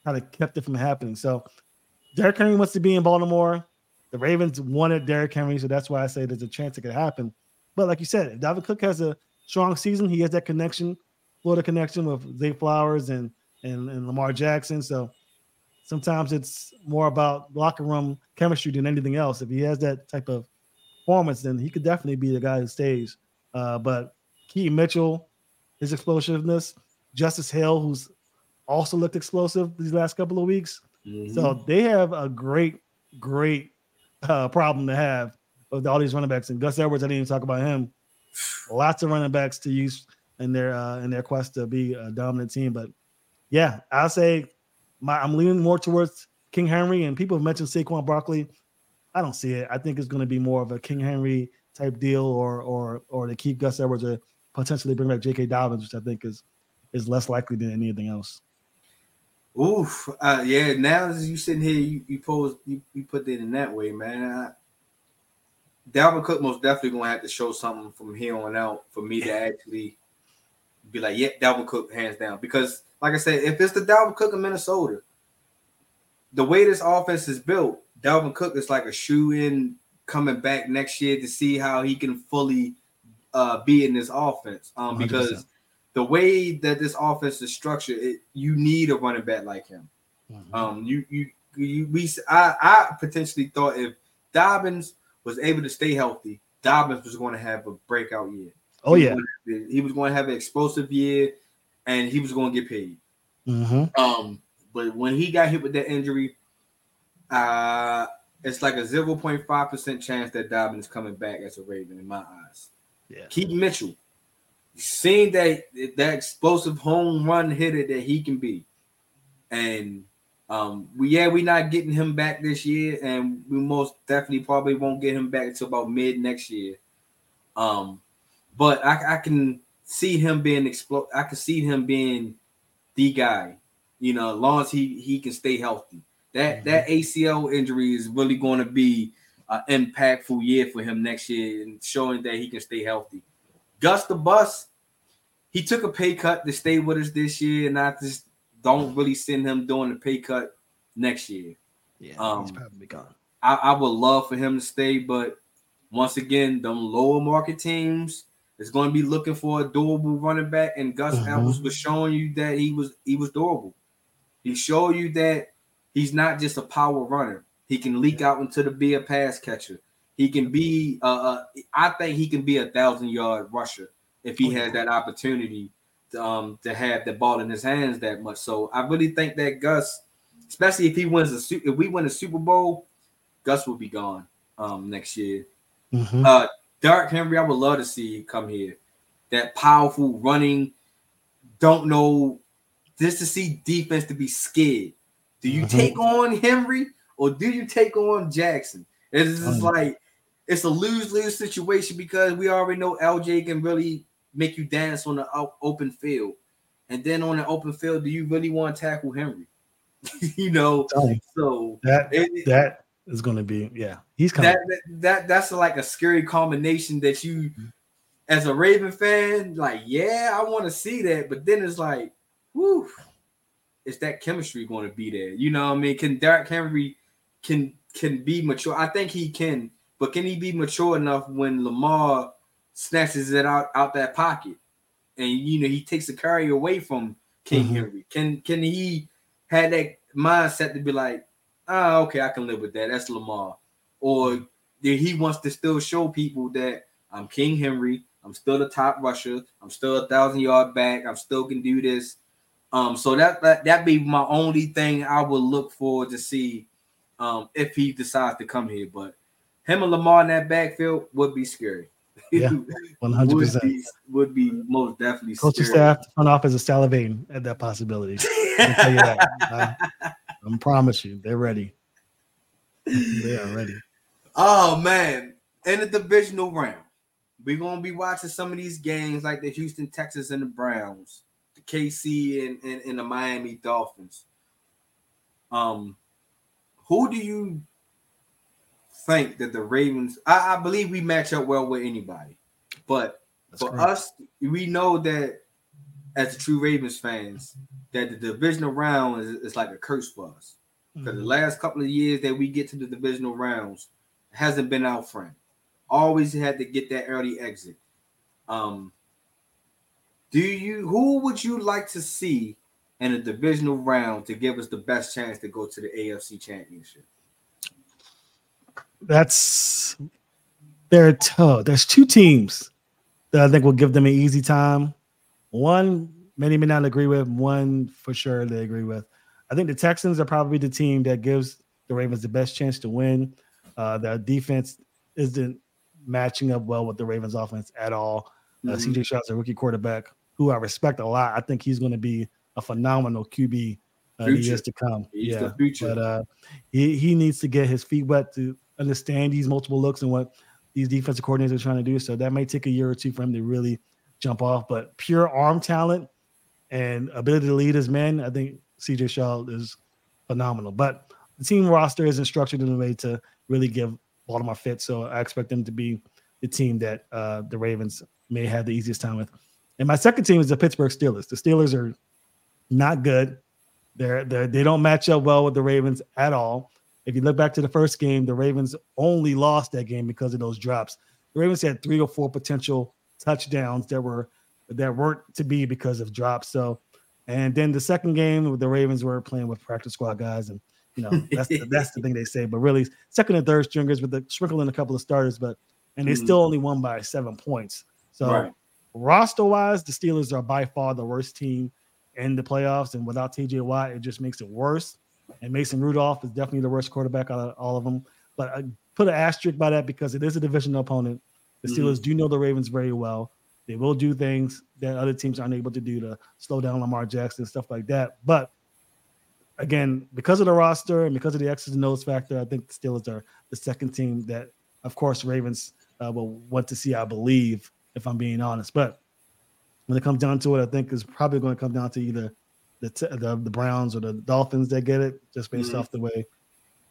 kind of kept it from happening. So Derrick Henry wants to be in Baltimore. The Ravens wanted Derrick Henry, so that's why I say there's a chance it could happen. But like you said, if Dalvin Cook has a strong season, he has that connection, Florida connection with Zay Flowers and and, and Lamar Jackson. So sometimes it's more about locker room chemistry than anything else. If he has that type of performance, then he could definitely be the guy who stays. Uh, but Keaton Mitchell, his explosiveness, Justice Hill, who's also looked explosive these last couple of weeks. Mm-hmm. So they have a great, great uh, problem to have with all these running backs. And Gus Edwards, I didn't even talk about him. Lots of running backs to use in their uh, in their quest to be a dominant team. But yeah, I'll say my I'm leaning more towards King Henry. And people have mentioned Saquon Barkley. I don't see it. I think it's going to be more of a King Henry type deal, or or or to keep Gus Edwards or potentially bring back J.K. Dobbins, which I think is is less likely than anything else. Oof, uh, yeah. Now as you sitting here, you, you pose you, you put it in that way, man. I, Dalvin Cook most definitely gonna have to show something from here on out for me to actually be like, yeah, Dalvin Cook hands down. Because like I said, if it's the Dalvin Cook in Minnesota, the way this offense is built, Dalvin Cook is like a shoe in coming back next year to see how he can fully uh, be in this offense. Um, because 100%. the way that this offense is structured, it, you need a running back like him. Mhm. Um, you you you we I I potentially thought if Dobbins was able to stay healthy, Dobbins was going to have a breakout year. Oh He yeah. was he was going to have an explosive year, and he was going to get paid. hmm Um, but when he got hit with that injury, uh, it's like a zero point five percent chance that Dobbins is coming back as a Raven in my eyes. Yeah. Keith Mitchell, seeing that that explosive home run hitter that he can be, and um, we yeah we're not getting him back this year, and we most definitely probably won't get him back until about mid next year. Um, but I, I can see him being explode. I can see him being the guy. You know, as long as he he can stay healthy. That that ACL injury is really going to be an impactful year for him next year and showing that he can stay healthy. Gus the Bus, he took a pay cut to stay with us this year, and I just don't really send him doing the pay cut next year. Yeah. Um, he's probably gone. I, I would love for him to stay, but once again, them lower market teams is going to be looking for a durable running back, and Gus Mhm. Edwards was showing you that he was he was durable. He showed you that he's not just a power runner. He can leak out into the be a pass catcher. He can be uh, uh I think he can be a thousand yard rusher if he Oh, had that opportunity to, um to have the ball in his hands that much. So I really think that Gus, especially if he wins a if we win a Super Bowl, Gus will be gone um next year. Mhm. Uh Derrick Henry, I would love to see you come here. That powerful running, don't know just to see defense to be scared. Do you Mhm. take on Henry or do you take on Jackson? It's just Mm. like it's a lose-lose situation because we already know LJ can really make you dance on the open field. And then on the open field, do you really want to tackle Henry? you know, so that it- that is going to be yeah. He's coming. that, that that that's like a scary combination that you as a Raven fan, like, yeah, I want to see that, but then it's like, whoo, is that chemistry going to be there? You know what I mean? Can Derrick Henry can can be mature? I think he can, but can he be mature enough when Lamar snatches it out out that pocket and you know he takes the carry away from King Mhm. Henry? Can can he had that mindset to be like, ah, okay, I can live with that. That's Lamar. Or he wants to still show people that I'm King Henry. I'm still the top rusher. I'm still a thousand yard back. I'm still can do this. Um, so that that that be my only thing I would look for to see um if he decides to come here. But him and Lamar in that backfield would be scary. Yeah, One hundred would percent. be would be most definitely Coaching staff, front office is salivating at that possibility. I can tell you that. I, I promise you, they're ready. They are ready. Oh man, in the divisional round, we're gonna be watching some of these games like the Houston Texans and the Browns, the KC and, and, and the Miami Dolphins. Um, who do you think that the Ravens? I, I believe we match up well with anybody, but That's for correct. us, we know that as the true Ravens fans, that the divisional round is, is like a curse for us. Because the Mhm. last couple of years that we get to the divisional rounds hasn't been our friend. Always had to get that early exit. Um, do you who would you like to see in a divisional round to give us the best chance to go to the AFC championship? That's there. T- there's two teams that I think will give them an easy time. One many may not agree with. One for sure they agree with. I think the Texans are probably the team that gives the Ravens the best chance to win. Uh, their defense isn't matching up well with the Ravens' offense at all. Uh, Mhm. CJ Stroud's a rookie quarterback who I respect a lot. I think he's going to be a phenomenal QB uh, in the years to come. He's yeah, but uh, he he needs to get his feet wet to understand these multiple looks and what these defensive coordinators are trying to do. So that may take a year or two for him to really jump off. But pure arm talent and ability to lead his men, I think CJ Shaw is phenomenal. But the team roster isn't structured in a way to really give Baltimore fit. So I expect them to be the team that uh, the Ravens may have the easiest time with. And my second team is the Pittsburgh Steelers. The Steelers are not good. They're, they're they don't match up well with the Ravens at all. if you look back to the first game, the Ravens only lost that game because of those drops. The Ravens had three or four potential touchdowns that were that weren't to be because of drops. So, and then the second game, the Ravens were playing with practice squad guys, and you know that's the, that's the thing they say. But really, second and third stringers with the sprinkling a couple of starters, but and they Mhm. still only won by seven points. So Right. roster wise, the Steelers are by far the worst team in the playoffs, and without TJ Watt, it just makes it worse. And Mason Rudolph is definitely the worst quarterback out of all of them. But I put an asterisk by that because it is a divisional opponent. The Mhm. Steelers do know the Ravens very well. They will do things that other teams aren't able to do to slow down Lamar Jackson, and stuff like that. But again, because of the roster and because of the X's and O's factor, I think the Steelers are the second team that, of course, Ravens uh, will want to see, I believe, if I'm being honest. But when it comes down to it, I think it's probably going to come down to either the t- the, the Browns or the Dolphins that get it, just based Mhm. off the way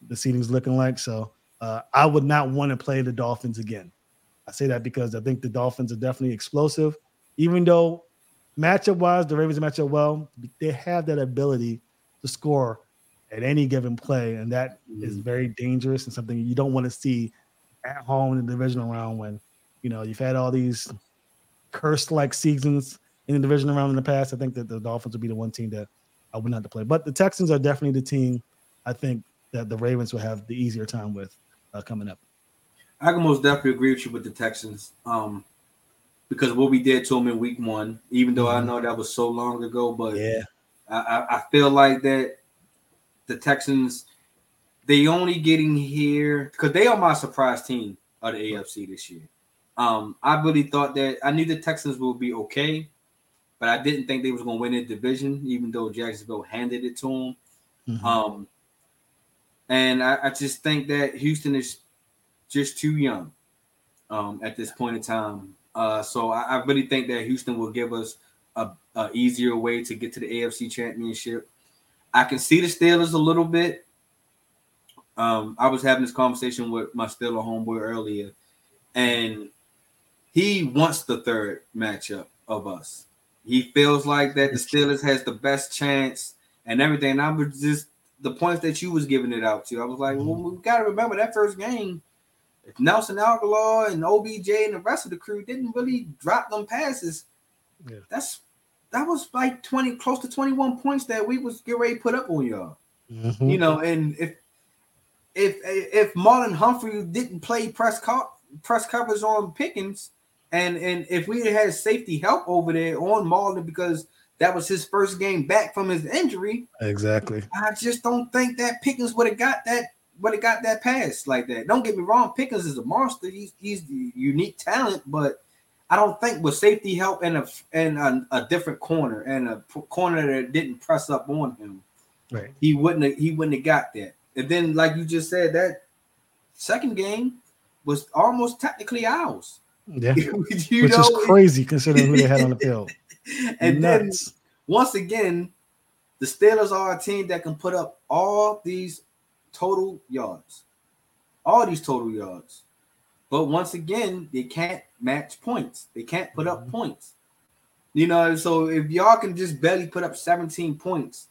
the seating's looking like. So uh, I would not want to play the Dolphins again. I say that because I think the Dolphins are definitely explosive, even though matchup wise, the Ravens match up well. They have that ability to score at any given play, and that is very dangerous and something you don't want to see at home in the divisional round when you know you've had all these cursed like seasons in the divisional round in the past. I think that the Dolphins would be the one team that I would not to play, but the Texans are definitely the team I think that the Ravens will have the easier time with uh, coming up. I can most definitely agree with you with the Texans. Um, because what we did to them in week one, even though I Mhm. know that was so long ago, but Yeah, I, I, feel like that the Texans they only getting here because they are my surprise team of the AFC this year. Um, I really thought that I knew the Texans would be okay, but I didn't think they was going to win the division, even though Jacksonville handed it to them. Mhm. Um, and I, I just think that Houston is just too young um, at this point in time. Uh, so I, I really think that Houston will give us a, a easier way to get to the AFC Championship. I can see the Steelers a little bit. Um, I was having this conversation with my Steeler homeboy earlier, and he wants the third matchup of us. He feels like that the Steelers has the best chance and everything. And I was just the points that you was giving it out to. I was like, well, we got to remember that first game. If Nelson Agholor and OBJ and the rest of the crew didn't really drop them passes, Yeah. that's that was like 20, close to 21 points that we was get ready to put up on y'all. Mhm. You know, and if if if Marlon Humphrey didn't play press co- press covers on Pickens, and and if we had had safety help over there on Marlon because that was his first game back from his injury, exactly. I just don't think that Pickens would have got that would it got that pass like that. Don't get me wrong, Pickens is a monster. He's he's the unique talent, but I don't think with safety help and a and a, a different corner and a p- corner that didn't press up on him, Right. he wouldn't have, he wouldn't have got that. And then, like you just said, that second game was almost technically ours. Yeah. Which know, is crazy considering who they had on the field. and then once again, the Steelers are a team that can put up all these total yards, all these total yards. But once again, they can't match points. They can't put up mm-hmm. points. You know, so if y'all can just barely put up 17 points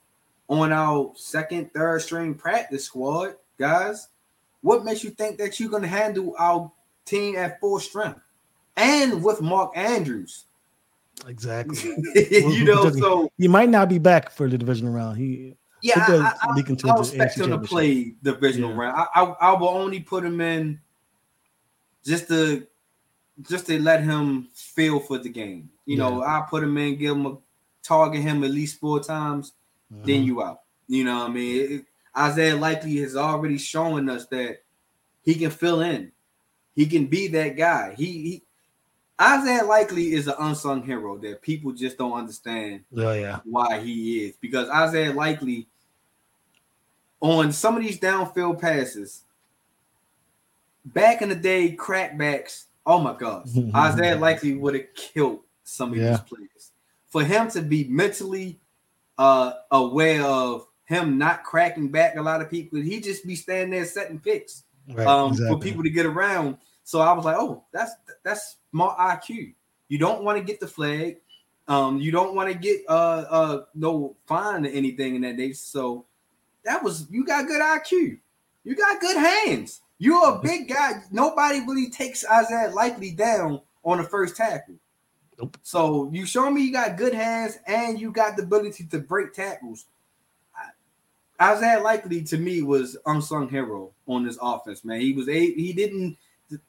on our second, third string practice squad, guys, what makes you think that you're going to handle our team at full strength and with Mark Andrews? Exactly. you know, so he might not be back for the division round. He yeah, I, I, leak into I the expect him to play divisional Yeah. round. I, I I will only put him in just to just to let him feel for the game. You know, I put him in, give him a target him at least four times, then Mhm. you out. You know what I mean? It- Isaiah Likely has already shown us that he can fill in. He can be that guy. He, he Isaiah Likely is an unsung hero that people just don't understand Oh yeah. why he is because Isaiah Likely on some of these downfield passes back in the day crackbacks oh my gosh Isaiah Likely would have killed some of Yeah. these players for him to be mentally uh aware of him not cracking back a lot of people he just be standing there setting picks Right. um, exactly. for people to get around. So I was like, oh, that's that's more IQ. You don't want to get the flag. Um, you don't want to get uh uh no fine or anything in that day. So that was you got good IQ. You got good hands. You're a big guy. Nobody really takes Isaiah Likely down on the first tackle. Nope. So you show me you got good hands and you got the ability to break tackles. Isaiah Likely to me was unsung hero on this offense, man. He was a he didn't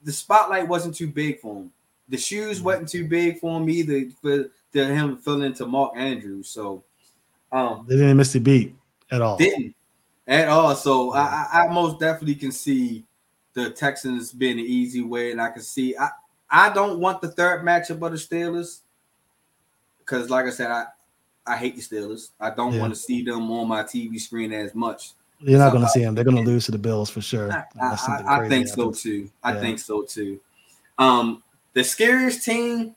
the, spotlight wasn't too big for him. The shoes wasn't too big for him either for, to him filling into Mark Andrews. So um They didn't miss the beat at all. didn't at all. So I, I, most definitely can see the Texans being an easy way, and I can see I I don't want the third matchup of the Steelers because, like I said, I I hate the Steelers. I don't Yeah. want to see them on my TV screen as much. You're not going to see them. They're going to lose to the Bills for sure. I, I, I think so too. I Yeah. think so too. Um, the scariest team,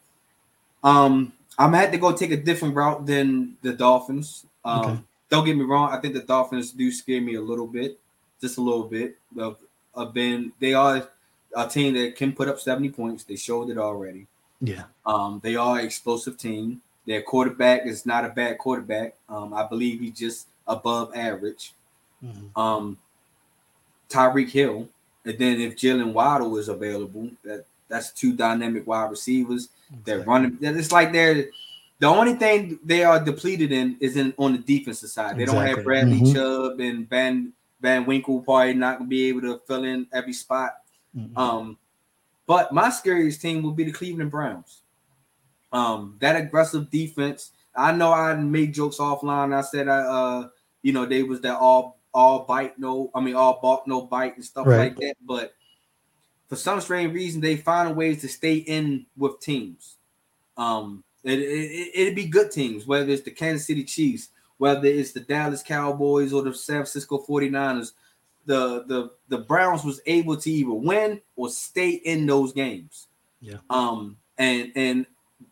um, I'm had to go take a different route than the Dolphins. Um, Okay. Don't get me wrong. I think the Dolphins do scare me a little bit, just a little bit. Of, of been they are a team that can put up 70 points. They showed it already. Yeah. Um, they are an explosive team. Their quarterback is not a bad quarterback. Um, I believe he's just above average. Mhm. Um, Tyreek Hill, and then if Jaylen Waddle is available, that that's two dynamic wide receivers. They're running. It's like they're the only thing they are depleted in is in on the defensive side. They don't have Exactly. Bradley Mhm. Chubb and Van Van Winkle probably not gonna be able to fill in every spot. Mhm. Um, but my scariest team will be the Cleveland Browns. Um, that aggressive defense. I know I made jokes offline. I said I uh, you know, they was that all all bite no, I mean all bark no bite and stuff Right. like that. But for some strange reason, they find ways to stay in with teams. Um, it, it, it'd be good teams, whether it's the Kansas City Chiefs, whether it's the Dallas Cowboys or the San Francisco 49ers. The the the Browns was able to either win or stay in those games. Yeah. Um, and and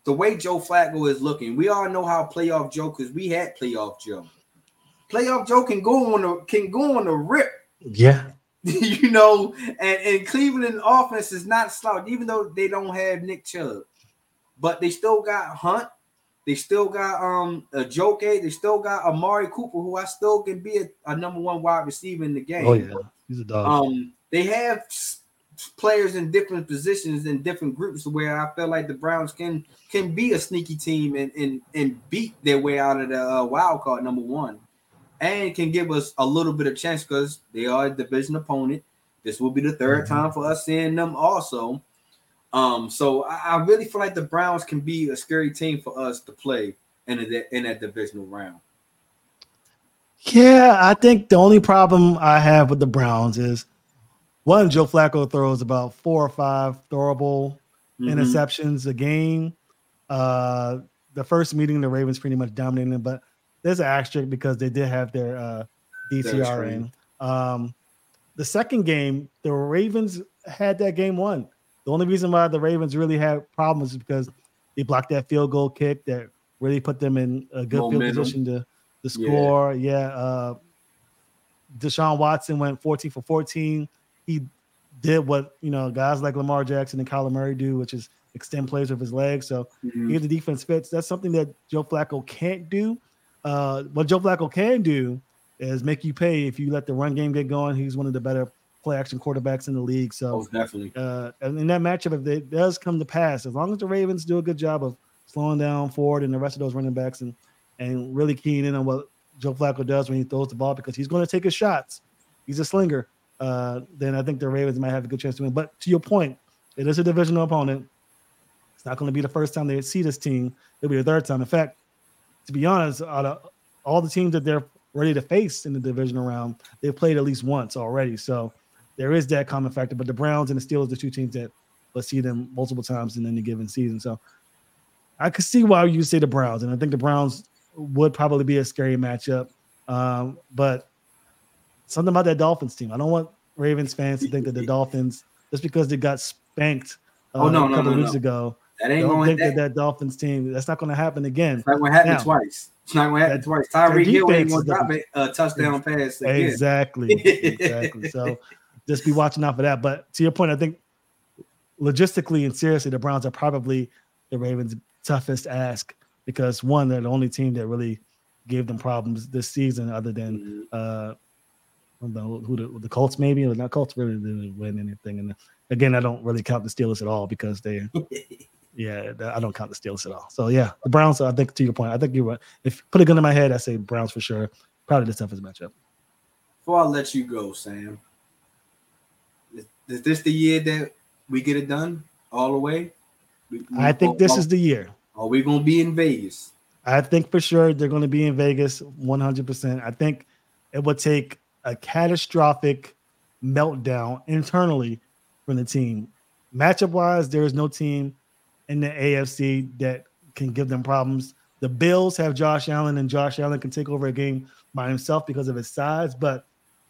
the way Joe Flacco is looking, we all know how playoff Joe because we had playoff Joe. Playoff Joe can go on a can go on a rip Yeah. you know, and, and Cleveland offense is not slouch, even though they don't have Nick Chubb, but they still got Hunt, they still got um Njoku, they still got Amari Cooper, who I still can be a, a number one wide receiver in the game. Oh, yeah. He's a dog. Um, they have players in different positions in different groups where I feel like the Browns can can be a sneaky team and and, and beat their way out of the uh, wild card number one, and can give us a little bit of chance because they are a division opponent. This will be the 3rd Mhm. time for us seeing them also. Um, so I, I really feel like the Browns can be a scary team for us to play in a, in that divisional round. Yeah, I think the only problem I have with the Browns is one, Joe Flacco throws about four or five throwable Mhm. interceptions a game. Uh, the first meeting, the Ravens pretty much dominated, them, but there's an asterisk because they did have their uh, DTR in. Um, the second game, the Ravens had that game won. The only reason why the Ravens really had problems is because they blocked that field goal kick that really put them in a good field position to, to score. Yeah. Uh, Deshaun Watson went 14 for 14. He did what you know guys like Lamar Jackson and Kyler Murray do, which is extend plays with his legs. So Mhm. if the defense fits, that's something that Joe Flacco can't do. Uh, what Joe Flacco can do is make you pay if you let the run game get going. He's one of the better play action quarterbacks in the league. So Most definitely. uh, and in that matchup, if it does come to pass, as long as the Ravens do a good job of slowing down Ford and the rest of those running backs and and really keying in on what Joe Flacco does when he throws the ball because he's going to take his shots. He's a slinger. Uh, then I think the Ravens might have a good chance to win. But to your point, it is a divisional opponent. It's not going to be the first time they see this team. It'll be the third time. In fact, to be honest, out of all the teams that they're ready to face in the divisional round, they've played at least once already. So there is that common factor. But the Browns and the Steelers, the two teams that let's see them multiple times in any given season. So I could see why you say the Browns, and I think the Browns would probably be a scary matchup. Um, but something about that Dolphins team, I don't want Ravens fans to think that the Dolphins, just because they got spanked uh, Oh, no, a no, couple no, weeks no. ago, That ain't don't think that, that that Dolphins team that's not going to happen again. It's not gonna happen Now, twice. It's not gonna happen that- twice. Tyreek Hill ain't gonna drop a uh, touchdown pass again. Exactly. exactly. So just be watching out for that. But to your point, I think logistically and seriously, the Browns are probably the Ravens' toughest ask because one, they're the only team that really gave them problems this season, other than Mhm. uh, don't know who the, the Colts maybe or not Colts really didn't win anything. And again, I don't really count the Steelers at all because they, yeah, I don't count the Steelers at all. So yeah, the Browns. I think to your point, I think you're right. If you put a gun in my head, I say Browns for sure. Probably the toughest matchup. Before I let you go, Sam, is, is this the year that we get it done all the way? We, we, I think this is the year. Are we going to be in Vegas? I think for sure they're going to be in Vegas 100%. I think it would take a catastrophic meltdown internally from the team. Matchup wise, there is no team in the AFC that can give them problems. The Bills have Josh Allen, and Josh Allen can take over a game by himself because of his size. But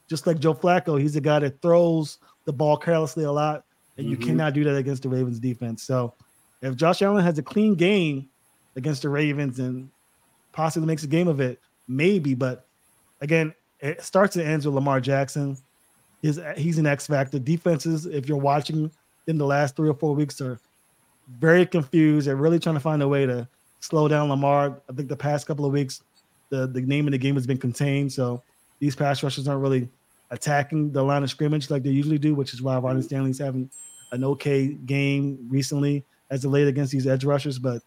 just like Joe Flacco, he's a guy that throws the ball carelessly a lot, and you Mhm. cannot do that against the Ravens defense. So if Josh Allen has a clean game against the Ravens and possibly makes a game of it, maybe. But again, it starts and ends with Lamar Jackson. He's he's an X factor. Defenses, if you're watching in the last three or four weeks, are very confused. They're really trying to find a way to slow down Lamar. I think the past couple of weeks, the, the name of the game has been contained. So these pass rushers aren't really attacking the line of scrimmage like they usually do, which is why Ronnie Stanley's having an okay game recently as of late against these edge rushers. But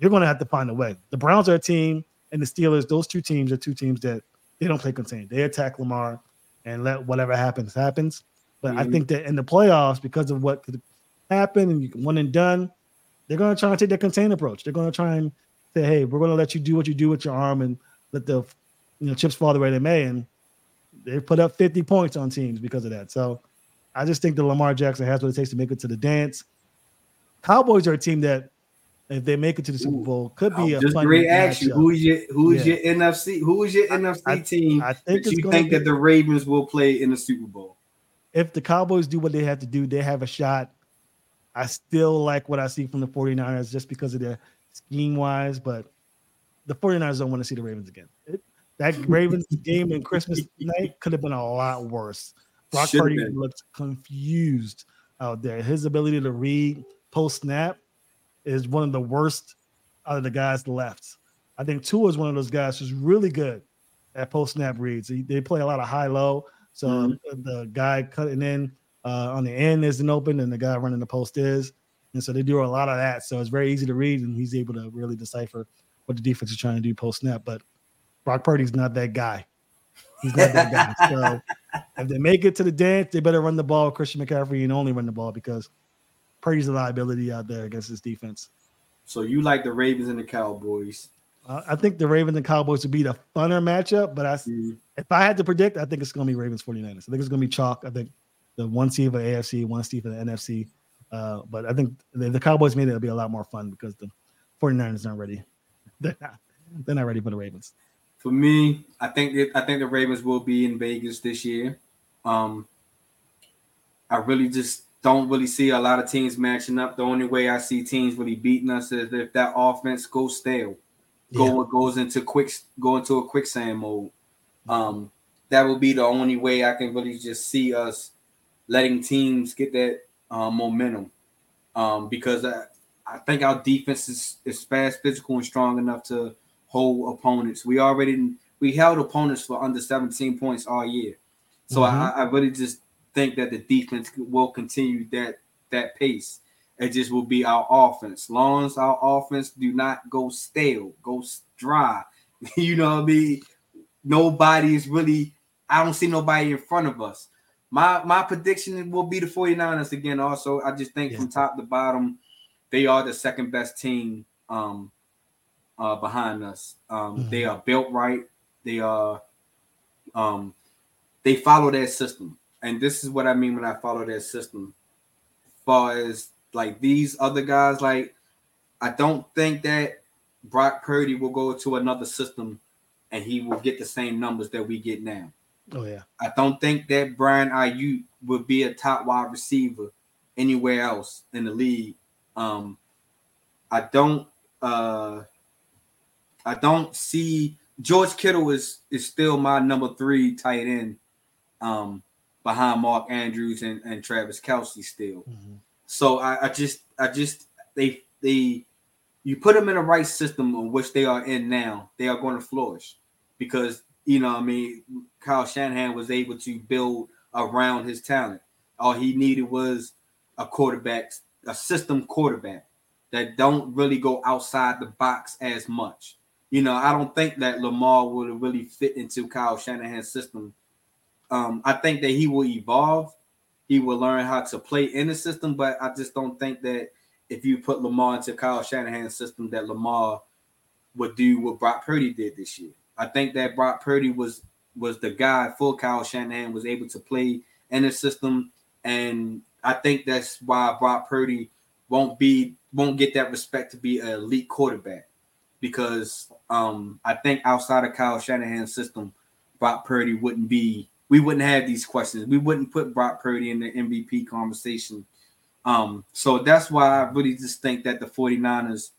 you're going to have to find a way. The Browns are a team, and the Steelers, those two teams are two teams that they don't play contained. They attack Lamar and let whatever happens happens. But I Mhm. think that in the playoffs, because of what could happen and you can one and done, they're going to try and take the contain approach. They're going to try and say, "Hey, we're going to let you do what you do with your arm and let the you know chips fall the way they may." And they put up 50 points on teams because of that. So I just think that Lamar Jackson has what it takes to make it to the dance. Cowboys are a team that, if they make it to the Super Bowl, could I be a just fun great action. Who is your who is Yeah. your NFC? Who is your NFC I- team I think that you think be- that the Ravens will play in the Super Bowl? if the Cowboys do what they have to do, they have a shot. I still like what I see from the 49ers just because of their scheme wise, but the 49ers don't want to see the Ravens again. That Ravens game in Christmas night could have been a lot worse. Brock Should've Purdy been. looked confused out there. His ability to read post snap is one of the worst out of the guys left. I think Tua is one of those guys who's really good at post snap reads. They play a lot of high low. So Mhm. the guy cutting in uh, on the end isn't open, and the guy running the post is. And so they do a lot of that. So it's very easy to read, and he's able to really decipher what the defense is trying to do post snap. But Brock Purdy's not that guy. He's not that guy. So if they make it to the dance, they better run the ball Christian McCaffrey and only run the ball because Purdy's a liability out there against his defense. So you like the Ravens and the Cowboys? Uh, I think the Ravens and Cowboys would be the funner matchup, but I, Mhm. if I had to predict, I think it's going to be Ravens 49ers. I think it's going to be chalk. I think the one seed for AFC, one seed for the NFC. Uh, but I think the, the Cowboys made it it'll be a lot more fun because the 49ers aren't ready. They're not, they're not ready for the Ravens. For me, I think that I think the Ravens will be in Vegas this year. Um, I really just don't really see a lot of teams matching up. The only way I see teams really beating us is if that offense goes stale, go goes into quick go into a quicksand mode. Um, that will be the only way I can really just see us letting teams get that uh, momentum. Um, because I, I think our defense is, is fast, physical, and strong enough to hold opponents. We already we held opponents for under 17 points all year. So I, I really just think that the defense will continue that that pace. It just will be our offense. Long as our offense do not go stale, go dry. you know what I mean? Nobody is really. I don't see nobody in front of us. My my prediction will be the 49ers again. Also, I just think Yeah. from top to bottom, they are the second best team um uh behind us. Um they are built right. They are um they follow that system. And this is what I mean when I follow that system. As Far as like these other guys, like I don't think that Brock Purdy will go to another system and he will get the same numbers that we get now. Oh yeah, I don't think that Brian Aiyuk will be a top wide receiver anywhere else in the league. Um, I don't. Uh, I don't see George Kittle is is still my number three tight end, um, behind Mark Andrews and, and Travis Kelce still. So I, I just I just they they you put them in the right system on which they are in now, they are going to flourish because you know, what I mean, Kyle Shanahan was able to build around his talent. All he needed was a quarterback, a system quarterback that don't really go outside the box as much. You know, I don't think that Lamar would really fit into Kyle Shanahan's system. Um, I think that he will evolve. He will learn how to play in the system, but I just don't think that if you put Lamar into Kyle Shanahan's system, that Lamar would do what Brock Purdy did this year. I think that Brock Purdy was was the guy for Kyle Shanahan was able to play in the system, and I think that's why Brock Purdy won't be won't get that respect to be an elite quarterback because um, I think outside of Kyle Shanahan's system, Brock Purdy wouldn't be. We wouldn't have these questions. We wouldn't put Brock Purdy in the MVP conversation. Um, so that's why I really just think that the 49ers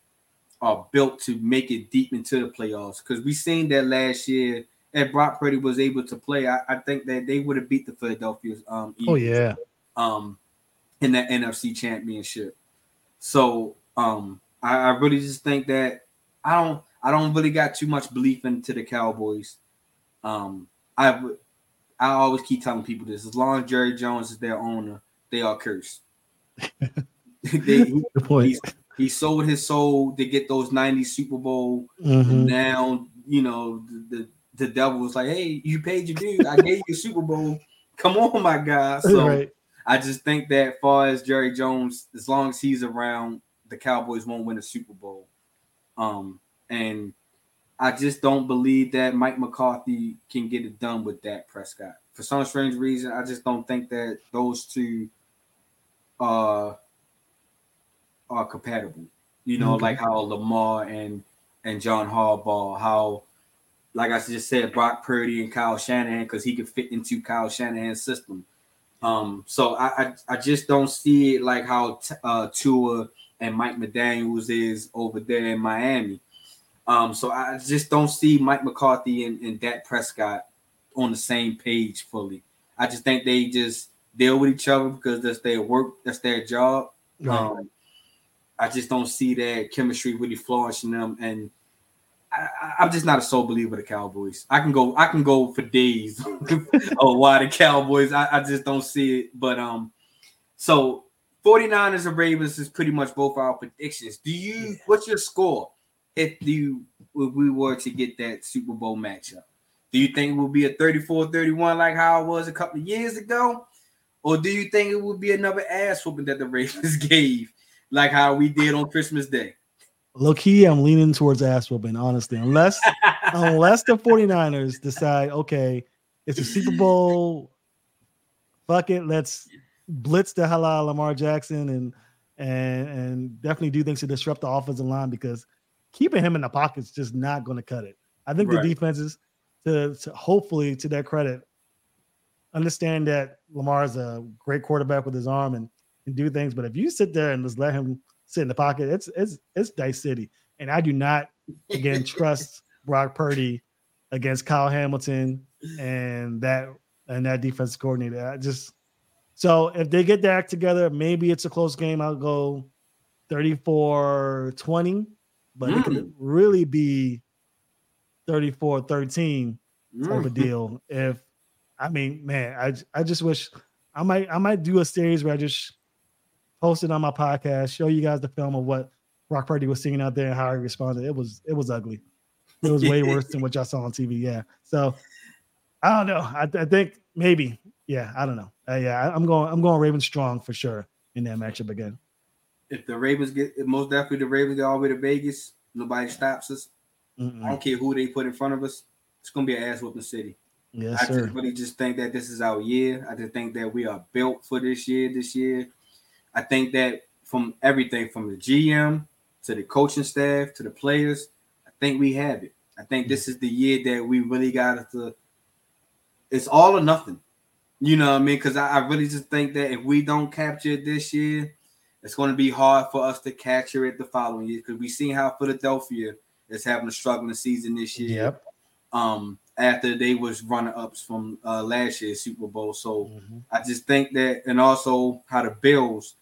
are built to make it deep into the playoffs because we seen that last year. If Brock Purdy was able to play, I, I think that they would have beat the Philadelphia. Um, oh yeah. Um, in that NFC Championship. So um, I, I really just think that I don't I don't really got too much belief into the Cowboys. Um, I I always keep telling people this: as long as Jerry Jones is their owner, they are cursed. they, he, he, he, sold his soul to get those 90 Super Bowl. Mm-hmm. now, you know, the, the, the devil was like, Hey, you paid your due. I gave you a Super Bowl. Come on, my guy. So right. I just think that far as Jerry Jones, as long as he's around, the Cowboys won't win a Super Bowl. Um, and I just don't believe that Mike McCarthy can get it done with Dak Prescott. For some strange reason, I just don't think that those two are are compatible. You know, mm-hmm. like how Lamar and and John Harbaugh, how like I just said, Brock Purdy and Kyle Shanahan, because he could fit into Kyle Shanahan's system. Um, so I, I, I just don't see it like how t- uh, Tua and Mike McDaniels is over there in Miami. Um, so I just don't see Mike McCarthy and, and Dak Prescott on the same page fully. I just think they just deal with each other because that's their work, that's their job. Right. Um, I just don't see that chemistry really flourishing them, and I, am just not a soul believer of the Cowboys. I can go, I can go for days of why the Cowboys. I, I just don't see it. But um, so 49ers and Ravens is pretty much both our predictions. Do you? What's your score if you if we were to get that Super Bowl matchup? Do you think it will be a 34-31 like how it was a couple of years ago? Or do you think it will be another ass whooping that the Ravens gave, like how we did on Christmas Day? Low key, I'm leaning towards ass whooping, honestly. Unless unless the 49ers decide, okay, it's a Super Bowl. Fuck it, let's blitz the hell out of Lamar Jackson and and and definitely do things to disrupt the offensive line because keeping him in the pocket is just not going to cut it. I think right. the defenses, to, to hopefully to their credit, understand that Lamar is a great quarterback with his arm and, and do things. But if you sit there and just let him sit in the pocket, it's it's it's Dice City. And I do not again trust Brock Purdy against Kyle Hamilton and that and that defense coordinator. I just so if they get that together, maybe it's a close game. I'll go 34 20, but mm. it could mm. really be 34 13 type mm. of deal. If I mean, man, I I just wish I might I might do a series where I just post it on my podcast, show you guys the film of what Brock Purdy was singing out there and how he responded. It was it was ugly. It was way worse than what y'all saw on TV. Yeah. So I don't know. I, I think maybe yeah, I don't know. Uh, yeah, I'm going. I'm going Ravens strong for sure in that matchup again. If the Ravens get, most definitely the Ravens get all the way to Vegas, nobody stops us. Mm-mm. I don't care who they put in front of us. It's gonna be an ass whooping city. Yes, I sir. just really just think that this is our year. I just think that we are built for this year. This year, I think that from everything from the GM to the coaching staff to the players, I think we have it. I think this is the year that we really got to. It's all or nothing. You know what I mean? Because I, I, really just think that if we don't capture it this year, it's going to be hard for us to capture it the following year. Because we seen how Philadelphia is having a struggling season this year. Yep. Um, after they was runner ups from uh, last year's Super Bowl, so mm-hmm. I just think that, and also how the Bills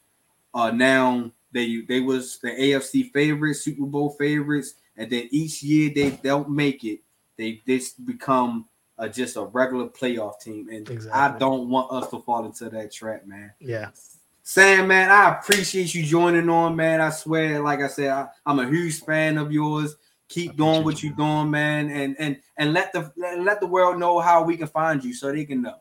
are now they they was the AFC favorites, Super Bowl favorites, and then each year they don't make it, they just become uh, just a regular playoff team, and I don't want us to fall into that trap, man. Yeah. Sam, man, I appreciate you joining on, man. I swear, like I said, I, I'm a huge fan of yours. Keep doing what you're doing, man, and and and let the let, let the world know how we can find you, so they can know.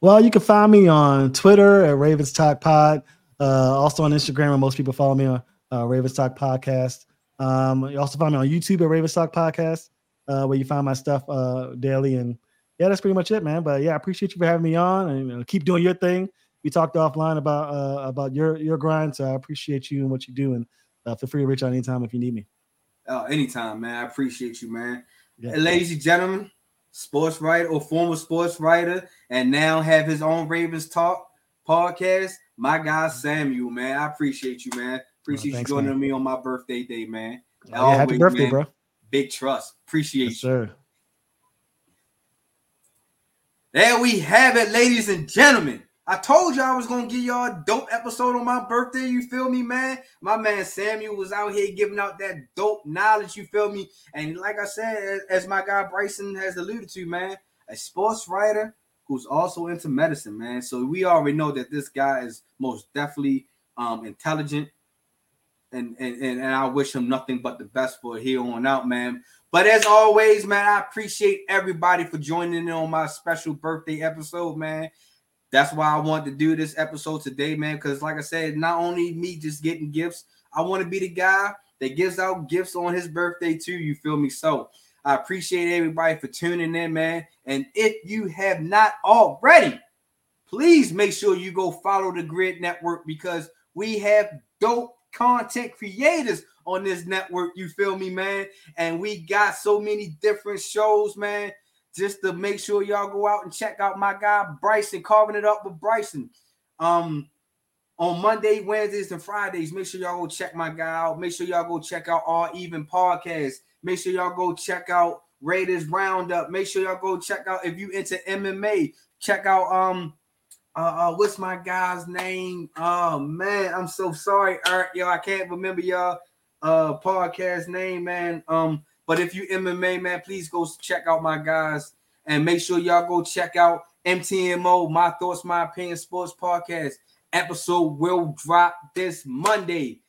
Well, you can find me on Twitter at Ravens Talk Pod. Uh, also on Instagram, where most people follow me on uh, Ravens Talk Podcast. Um, you also find me on YouTube at Ravens Talk Podcast, uh, where you find my stuff uh, daily. And yeah, that's pretty much it, man. But yeah, I appreciate you for having me on, and uh, keep doing your thing. We talked offline about uh, about your your grind, so I appreciate you and what you do. And uh, feel free to reach out anytime if you need me. Uh, anytime, man. I appreciate you, man. Yeah. And ladies and gentlemen, sports writer or former sports writer, and now have his own Ravens Talk podcast. My guy Samuel, man. I appreciate you, man. Appreciate thanks, you joining man. me on my birthday day, man. Oh, yeah, happy birthday, man. bro. Big trust. Appreciate Yes, you. sir. There we have it, ladies and gentlemen. I told you I was gonna give y'all a dope episode on my birthday. You feel me, man? My man Samuel was out here giving out that dope knowledge. You feel me? And like I said, as, my guy Bryson has alluded to, man, a sports writer who's also into medicine, man. So we already know that this guy is most definitely um intelligent. And, and, and, and I wish him nothing but the best for here on out, man. But as always, man, I appreciate everybody for joining in on my special birthday episode, man. That's why I wanted to do this episode today, man. Because, like I said, not only me just getting gifts, I want to be the guy that gives out gifts on his birthday too. You feel me? So I appreciate everybody for tuning in, man. And if you have not already, please make sure you go follow the Gryd Network because we have dope content creators on this network. You feel me, man? And we got so many different shows, man just to make sure y'all go out and check out my guy Bryson, carving it up with Bryson. Um, on Monday, Wednesdays, and Fridays. Make sure y'all go check my guy out. Make sure y'all go check out All Even Podcast. Make sure y'all go check out Raiders Roundup. Make sure y'all go check out if you into MMA. Check out um uh, uh what's my guy's name? Oh man, I'm so sorry, Eric. Yo, I can't remember y'all uh podcast name, man. Um, but if you MMA, man, please go check out my guys and make sure y'all go check out MTMO, My Thoughts, My Opinion Sports Podcast. Episode will drop this Monday.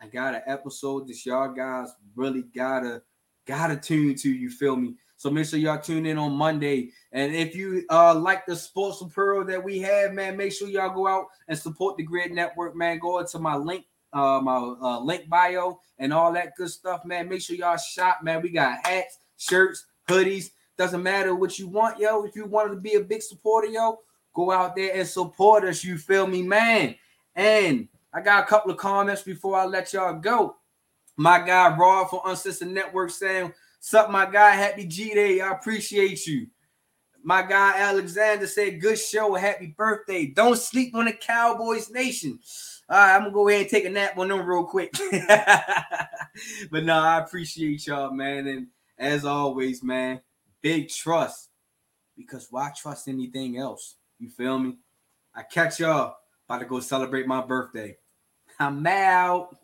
I got an episode that y'all guys really gotta gotta tune to. You feel me? So make sure y'all tune in on Monday. And if you uh like the sports apparel that we have, man, make sure y'all go out and support the Gryd Network, man. Go into my link uh, my uh, link bio and all that good stuff, man. Make sure y'all shop, man. We got hats, shirts, hoodies. Doesn't matter what you want, yo. If you wanted to be a big supporter, yo, go out there and support us. You feel me, man? And I got a couple of comments before I let y'all go. My guy Raw from Uncensored Network saying, Sup, my guy, happy G Day. I appreciate you. My guy Alexander said, Good show, happy birthday. Don't sleep on the Cowboys Nation. All right, I'm gonna go ahead and take a nap on them real quick. but no, I appreciate y'all, man. And as always, man, big trust. Because why trust anything else? You feel me? I catch y'all about to go celebrate my birthday. I'm out.